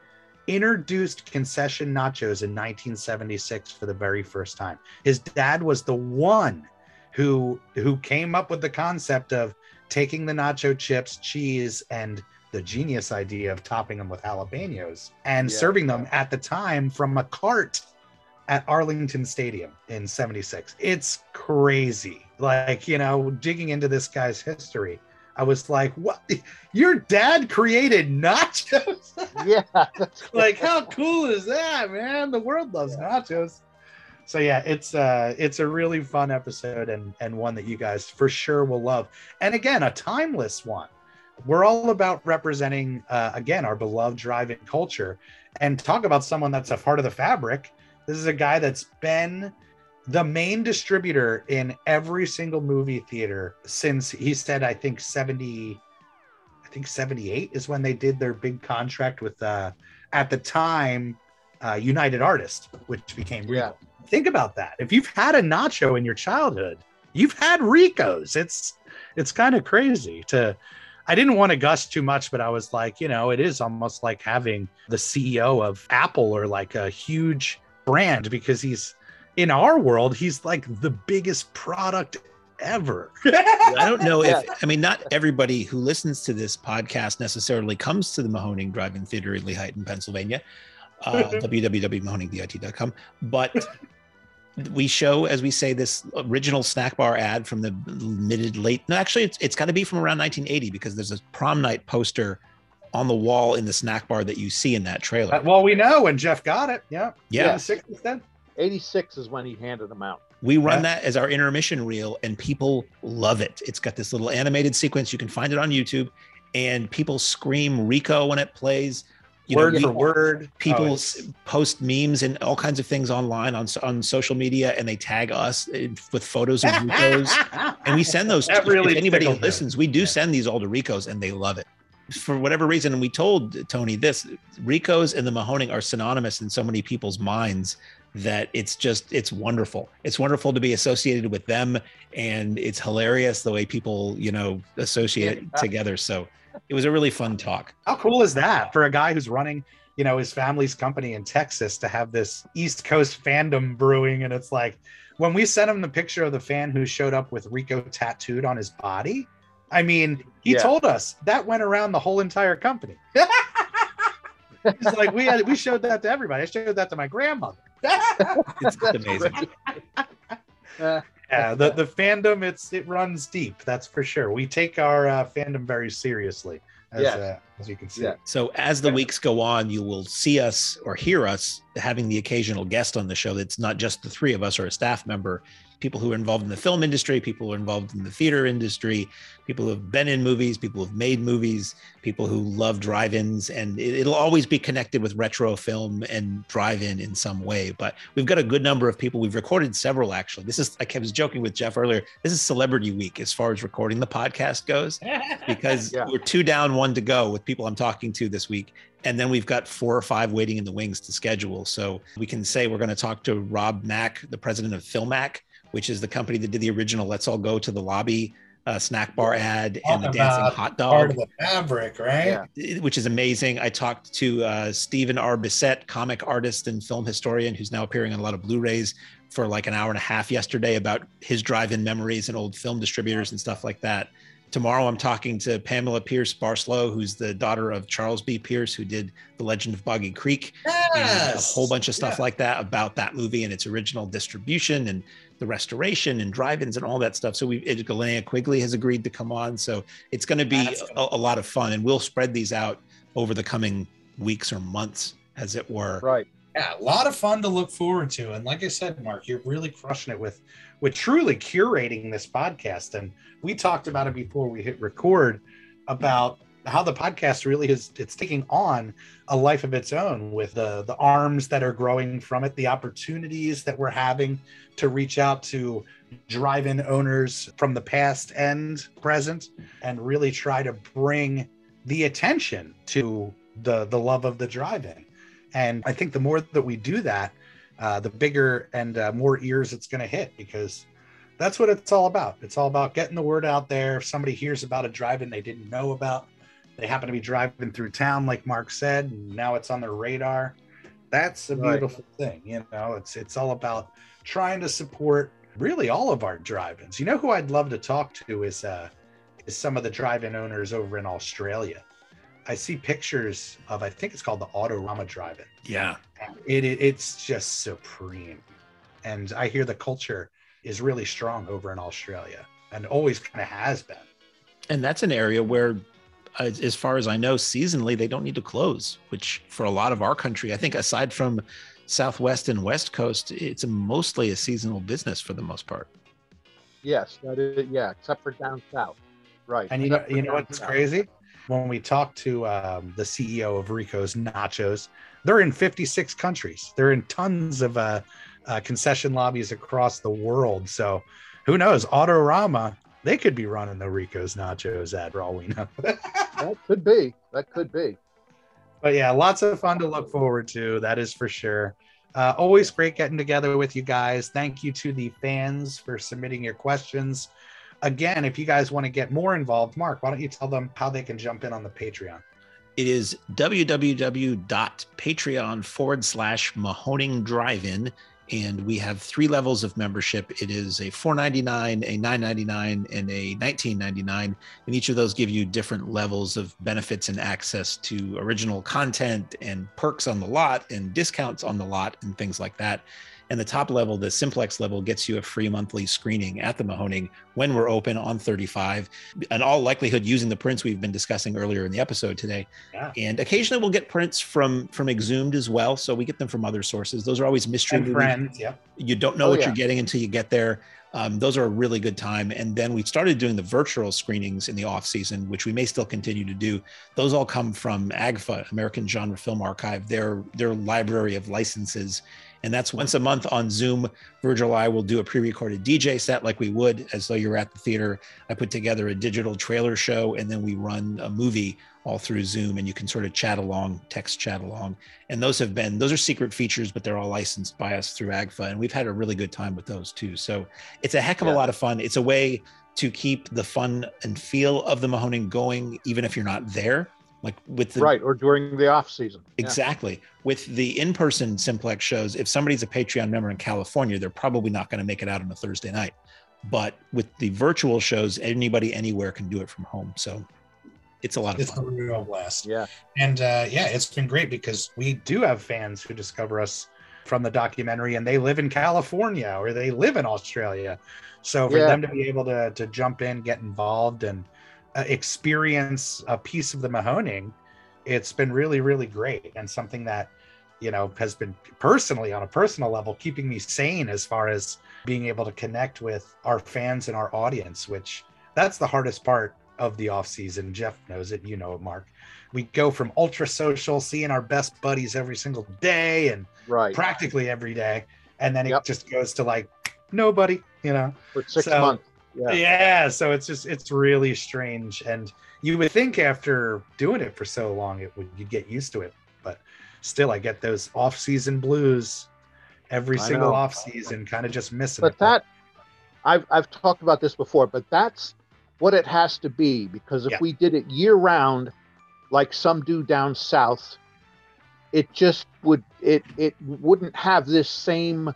B: introduced concession nachos in 1976 for the very first time. His dad was the one who who came up with the concept of taking the nacho chips, cheese, and the genius idea of topping them with jalapenos and
D: Yeah.
B: serving them at the time from a cart at Arlington Stadium in 76. It's crazy. Like, you know, digging into this guy's history I was like, "What? Your dad created nachos?
D: yeah,
B: like how cool is that, man? The world loves nachos." So yeah, it's uh it's a really fun episode and and one that you guys for sure will love. And again, a timeless one. We're all about representing uh, again our beloved drive-in culture and talk about someone that's a part of the fabric. This is a guy that's been the main distributor in every single movie theater since he said I think 70 I think 78 is when they did their big contract with uh at the time uh United Artists which became Regal. Yeah. Think about that. If you've had a nacho in your childhood, you've had Ricos. It's it's kind of crazy to I didn't want to gush too much, but I was like, you know, it is almost like having the CEO of Apple or like a huge brand because he's in our world, he's like the biggest product ever.
C: I don't know if I mean not everybody who listens to this podcast necessarily comes to the Mahoning Drive-In Theater in Lehighton, Pennsylvania. Uh, www.mahoningdit.com. But we show, as we say, this original snack bar ad from the mid late. No, actually, it's it's got to be from around 1980 because there's a prom night poster on the wall in the snack bar that you see in that trailer.
B: Uh, well, we know when Jeff got it. Yeah.
C: Yeah.
B: yeah 60s then.
D: 86 is when he handed them out.
C: We run yeah. that as our intermission reel, and people love it. It's got this little animated sequence. You can find it on YouTube, and people scream Rico when it plays.
B: You word know, for word.
C: People oh, post memes and all kinds of things online on on social media, and they tag us eh, with photos of Ricos, and we send those.
B: That to, really
C: if anybody who listens, we do yeah. send these all to Ricos, and they love it. For whatever reason, and we told Tony this: Ricos and the Mahoning are synonymous in so many people's minds that it's just it's wonderful it's wonderful to be associated with them and it's hilarious the way people you know associate yeah. together so it was a really fun talk
B: how cool is that for a guy who's running you know his family's company in texas to have this east coast fandom brewing and it's like when we sent him the picture of the fan who showed up with rico tattooed on his body i mean he yeah. told us that went around the whole entire company He's like, we had, we showed that to everybody. I showed that to my grandmother.
C: It's amazing.
B: yeah, the, the fandom it's it runs deep. That's for sure. We take our uh, fandom very seriously, as yes. uh, as you can see. Yeah.
C: So as the weeks go on, you will see us or hear us having the occasional guest on the show. That's not just the three of us or a staff member people who are involved in the film industry, people who are involved in the theater industry, people who have been in movies, people who have made movies, people who love drive-ins, and it, will always be connected with retro film and drive-in in some way. But we've got a good number of people. We've recorded several actually. This is I was joking with Jeff earlier. This is Celebrity Week as far as recording the podcast goes, because yeah. we're two down, one to go with people I'm talking to this week. And then we've got four or five waiting in the wings to schedule. So we can say we're going to talk to Rob Mack, the president of Filmack, which is the company that did the original "Let's All Go to the Lobby" uh, snack bar ad and the dancing hot dog.
B: Part of the fabric, right?
C: Yeah. Which is amazing. I talked to uh, Stephen R. Bissette, comic artist and film historian, who's now appearing on a lot of Blu-rays for like an hour and a half yesterday about his drive-in memories and old film distributors and stuff like that. Tomorrow, I'm talking to Pamela Pierce Barcelou, who's the daughter of Charles B. Pierce, who did The Legend of Boggy Creek,
B: yes!
C: and a whole bunch of stuff yeah. like that about that movie and its original distribution and the restoration and drive-ins and all that stuff. So we Linnea Quigley has agreed to come on. So it's going to be ah, a, a, lot of fun, and we'll spread these out over the coming weeks or months, as it were.
D: Right.
B: Yeah, a lot of fun to look forward to. And like I said, Mark, you're really crushing it with with truly curating this podcast. And we talked about it before we hit record about how the podcast really is it's taking on a life of its own with the the arms that are growing from it the opportunities that we're having to reach out to drive-in owners from the past and present and really try to bring the attention to the the love of the drive-in and i think the more that we do that uh, the bigger and uh, more ears it's going to hit because that's what it's all about. It's all about getting the word out there. If somebody hears about a drive-in they didn't know about, they happen to be driving through town, like Mark said, and now it's on their radar. That's a beautiful right. thing. You know, it's it's all about trying to support really all of our drive-ins. You know who I'd love to talk to is uh is some of the drive-in owners over in Australia. I see pictures of I think it's called the Autorama Drive-In.
C: Yeah.
B: It, it it's just supreme. And I hear the culture is really strong over in Australia and always kind of has been.
C: And that's an area where, as, as far as I know, seasonally they don't need to close. Which for a lot of our country, I think aside from Southwest and West Coast, it's a mostly a seasonal business for the most part.
D: Yes, that is. Yeah, except for down south. Right.
B: And you know, you know what's
D: south.
B: crazy? When we talk to um, the CEO of Rico's Nachos, they're in 56 countries. They're in tons of uh, uh, concession lobbies across the world. So who knows? Autorama, they could be running the Rico's Nachos ad for all we know.
D: That could be. That could be.
B: but yeah, lots of fun to look forward to. That is for sure. Uh, always great getting together with you guys. Thank you to the fans for submitting your questions. Again, if you guys want to get more involved, Mark, why don't you tell them how they can jump in on the Patreon?
C: It is www.patreon forward slash Mahoning Drive In. And we have three levels of membership. It is a $4.99, a $9.99, and a $19.99. And each of those give you different levels of benefits and access to original content and perks on the lot and discounts on the lot and things like that. And the top level, the simplex level, gets you a free monthly screening at the Mahoning when we're open on 35. In all likelihood, using the prints we've been discussing earlier in the episode today.
B: Yeah.
C: And occasionally we'll get prints from from Exhumed as well. So we get them from other sources. Those are always mystery
B: And
C: movies.
B: friends, yeah.
C: You don't know
D: Oh,
C: what
D: yeah.
C: you're getting until you get there. Um, those are a really good time. And then we started doing the virtual screenings in the off season, which we may still continue to do. Those all come from AGFA, American Genre Film Archive, their their library of licenses. And that's once a month on Zoom. Virgil and I will do a pre-recorded DJ set like we would as though you're at the theater. I put together a digital trailer show and then we run a movie all through Zoom and you can sort of chat along, text chat along. And those have been those are secret features, but they're all licensed by us through AGFA. And we've had a really good time with those too. So it's a heck of a lot of fun. It's a way to keep the fun and feel of the Mahoning going, even if you're not there. Like with the
D: right, or during the off season. Yeah.
C: Exactly. With the in-person Simplex shows, if somebody's a Patreon member in California, they're probably not going to make it out on a Thursday night. But with the virtual shows, anybody anywhere can do it from home. So it's a lot of
B: It's a
C: fun.
B: real blast.
D: Yeah.
B: And uh, yeah, it's been great because we do have fans who discover us from the documentary and they live in California or they live in Australia. So for
D: Yeah.
B: them to be able to, to jump in, get involved, and Uh, experience a piece of the Mahoning, it's been really, really great and something that, you know, has been personally on a personal level keeping me sane as far as being able to connect with our fans and our audience, which that's the hardest part of the off season. Jeff knows it, you know it, Mark. We go from ultra social, seeing our best buddies every single day and
D: Right.
B: practically every day, and then it
D: Yep.
B: just goes to like nobody, you know.
D: For six
B: So-
D: months. Yeah.
B: Yeah, so it's just it's really strange, and you would think after doing it for so long, it would you'd get used to it, but still, I get those off-season blues every
D: I
B: single
D: know.
B: off-season, kind of just missing
D: But
B: it.
D: that, I've I've talked about this before, but that's what it has to be because if
B: Yeah.
D: we did it year round, like some do down south, it just would it it wouldn't have this same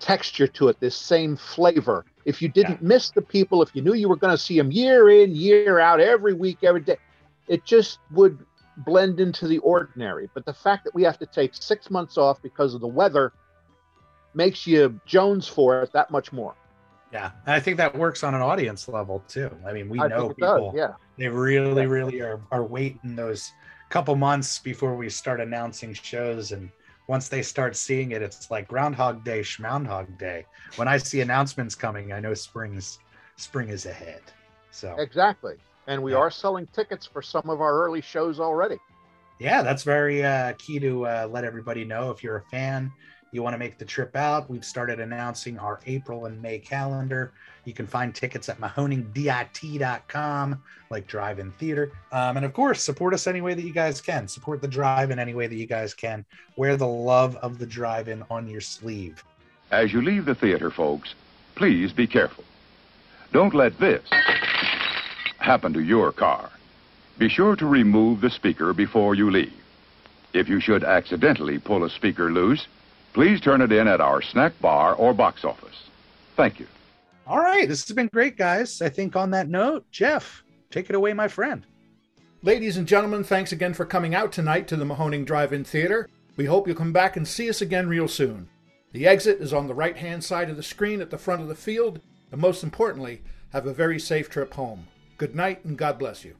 D: texture to it, this same flavor. If you didn't miss the people, if you knew you were going to see them year in, year out, every week, every day, it just would blend into the ordinary. But the fact that we have to take six months off because of the weather makes you Jones for it that much more.
B: Yeah, and I think that works on an audience level too. I mean, we
D: I
B: know
D: it does,
B: people.
D: yeah.
B: They really, really are are waiting those couple months before we start announcing shows, and once they start seeing it, it's like Groundhog Day, Schmoundhog Day. When I see announcements coming, I know spring's spring is ahead. So
D: Exactly. And we
B: Yeah.
D: are selling tickets for some of our early shows already.
B: yeah, that's very uh, key to uh, let everybody know. If you're a fan, you want to make the trip out, we've started announcing our April and May calendar. You can find tickets at mahoningdit.com, like drive-in theater. Um, and of course, support us any way that you guys can. Support the drive in any way that you guys can. Wear the love of the drive-in on your sleeve.
L: As you leave the theater, folks, please be careful. Don't let this happen to your car. Be sure to remove the speaker before you leave. If you should accidentally pull a speaker loose, please turn it in at our snack bar or box office. Thank you.
B: All right, this has been great, guys. I think on that note, Jeff, take it away, my friend.
A: Ladies and gentlemen, thanks again for coming out tonight to the Mahoning Drive-In Theater. We hope you'll come back and see us again real soon. The exit is on the right-hand side of the screen at the front of the field, and most importantly, have a very safe trip home. Good night and God bless you.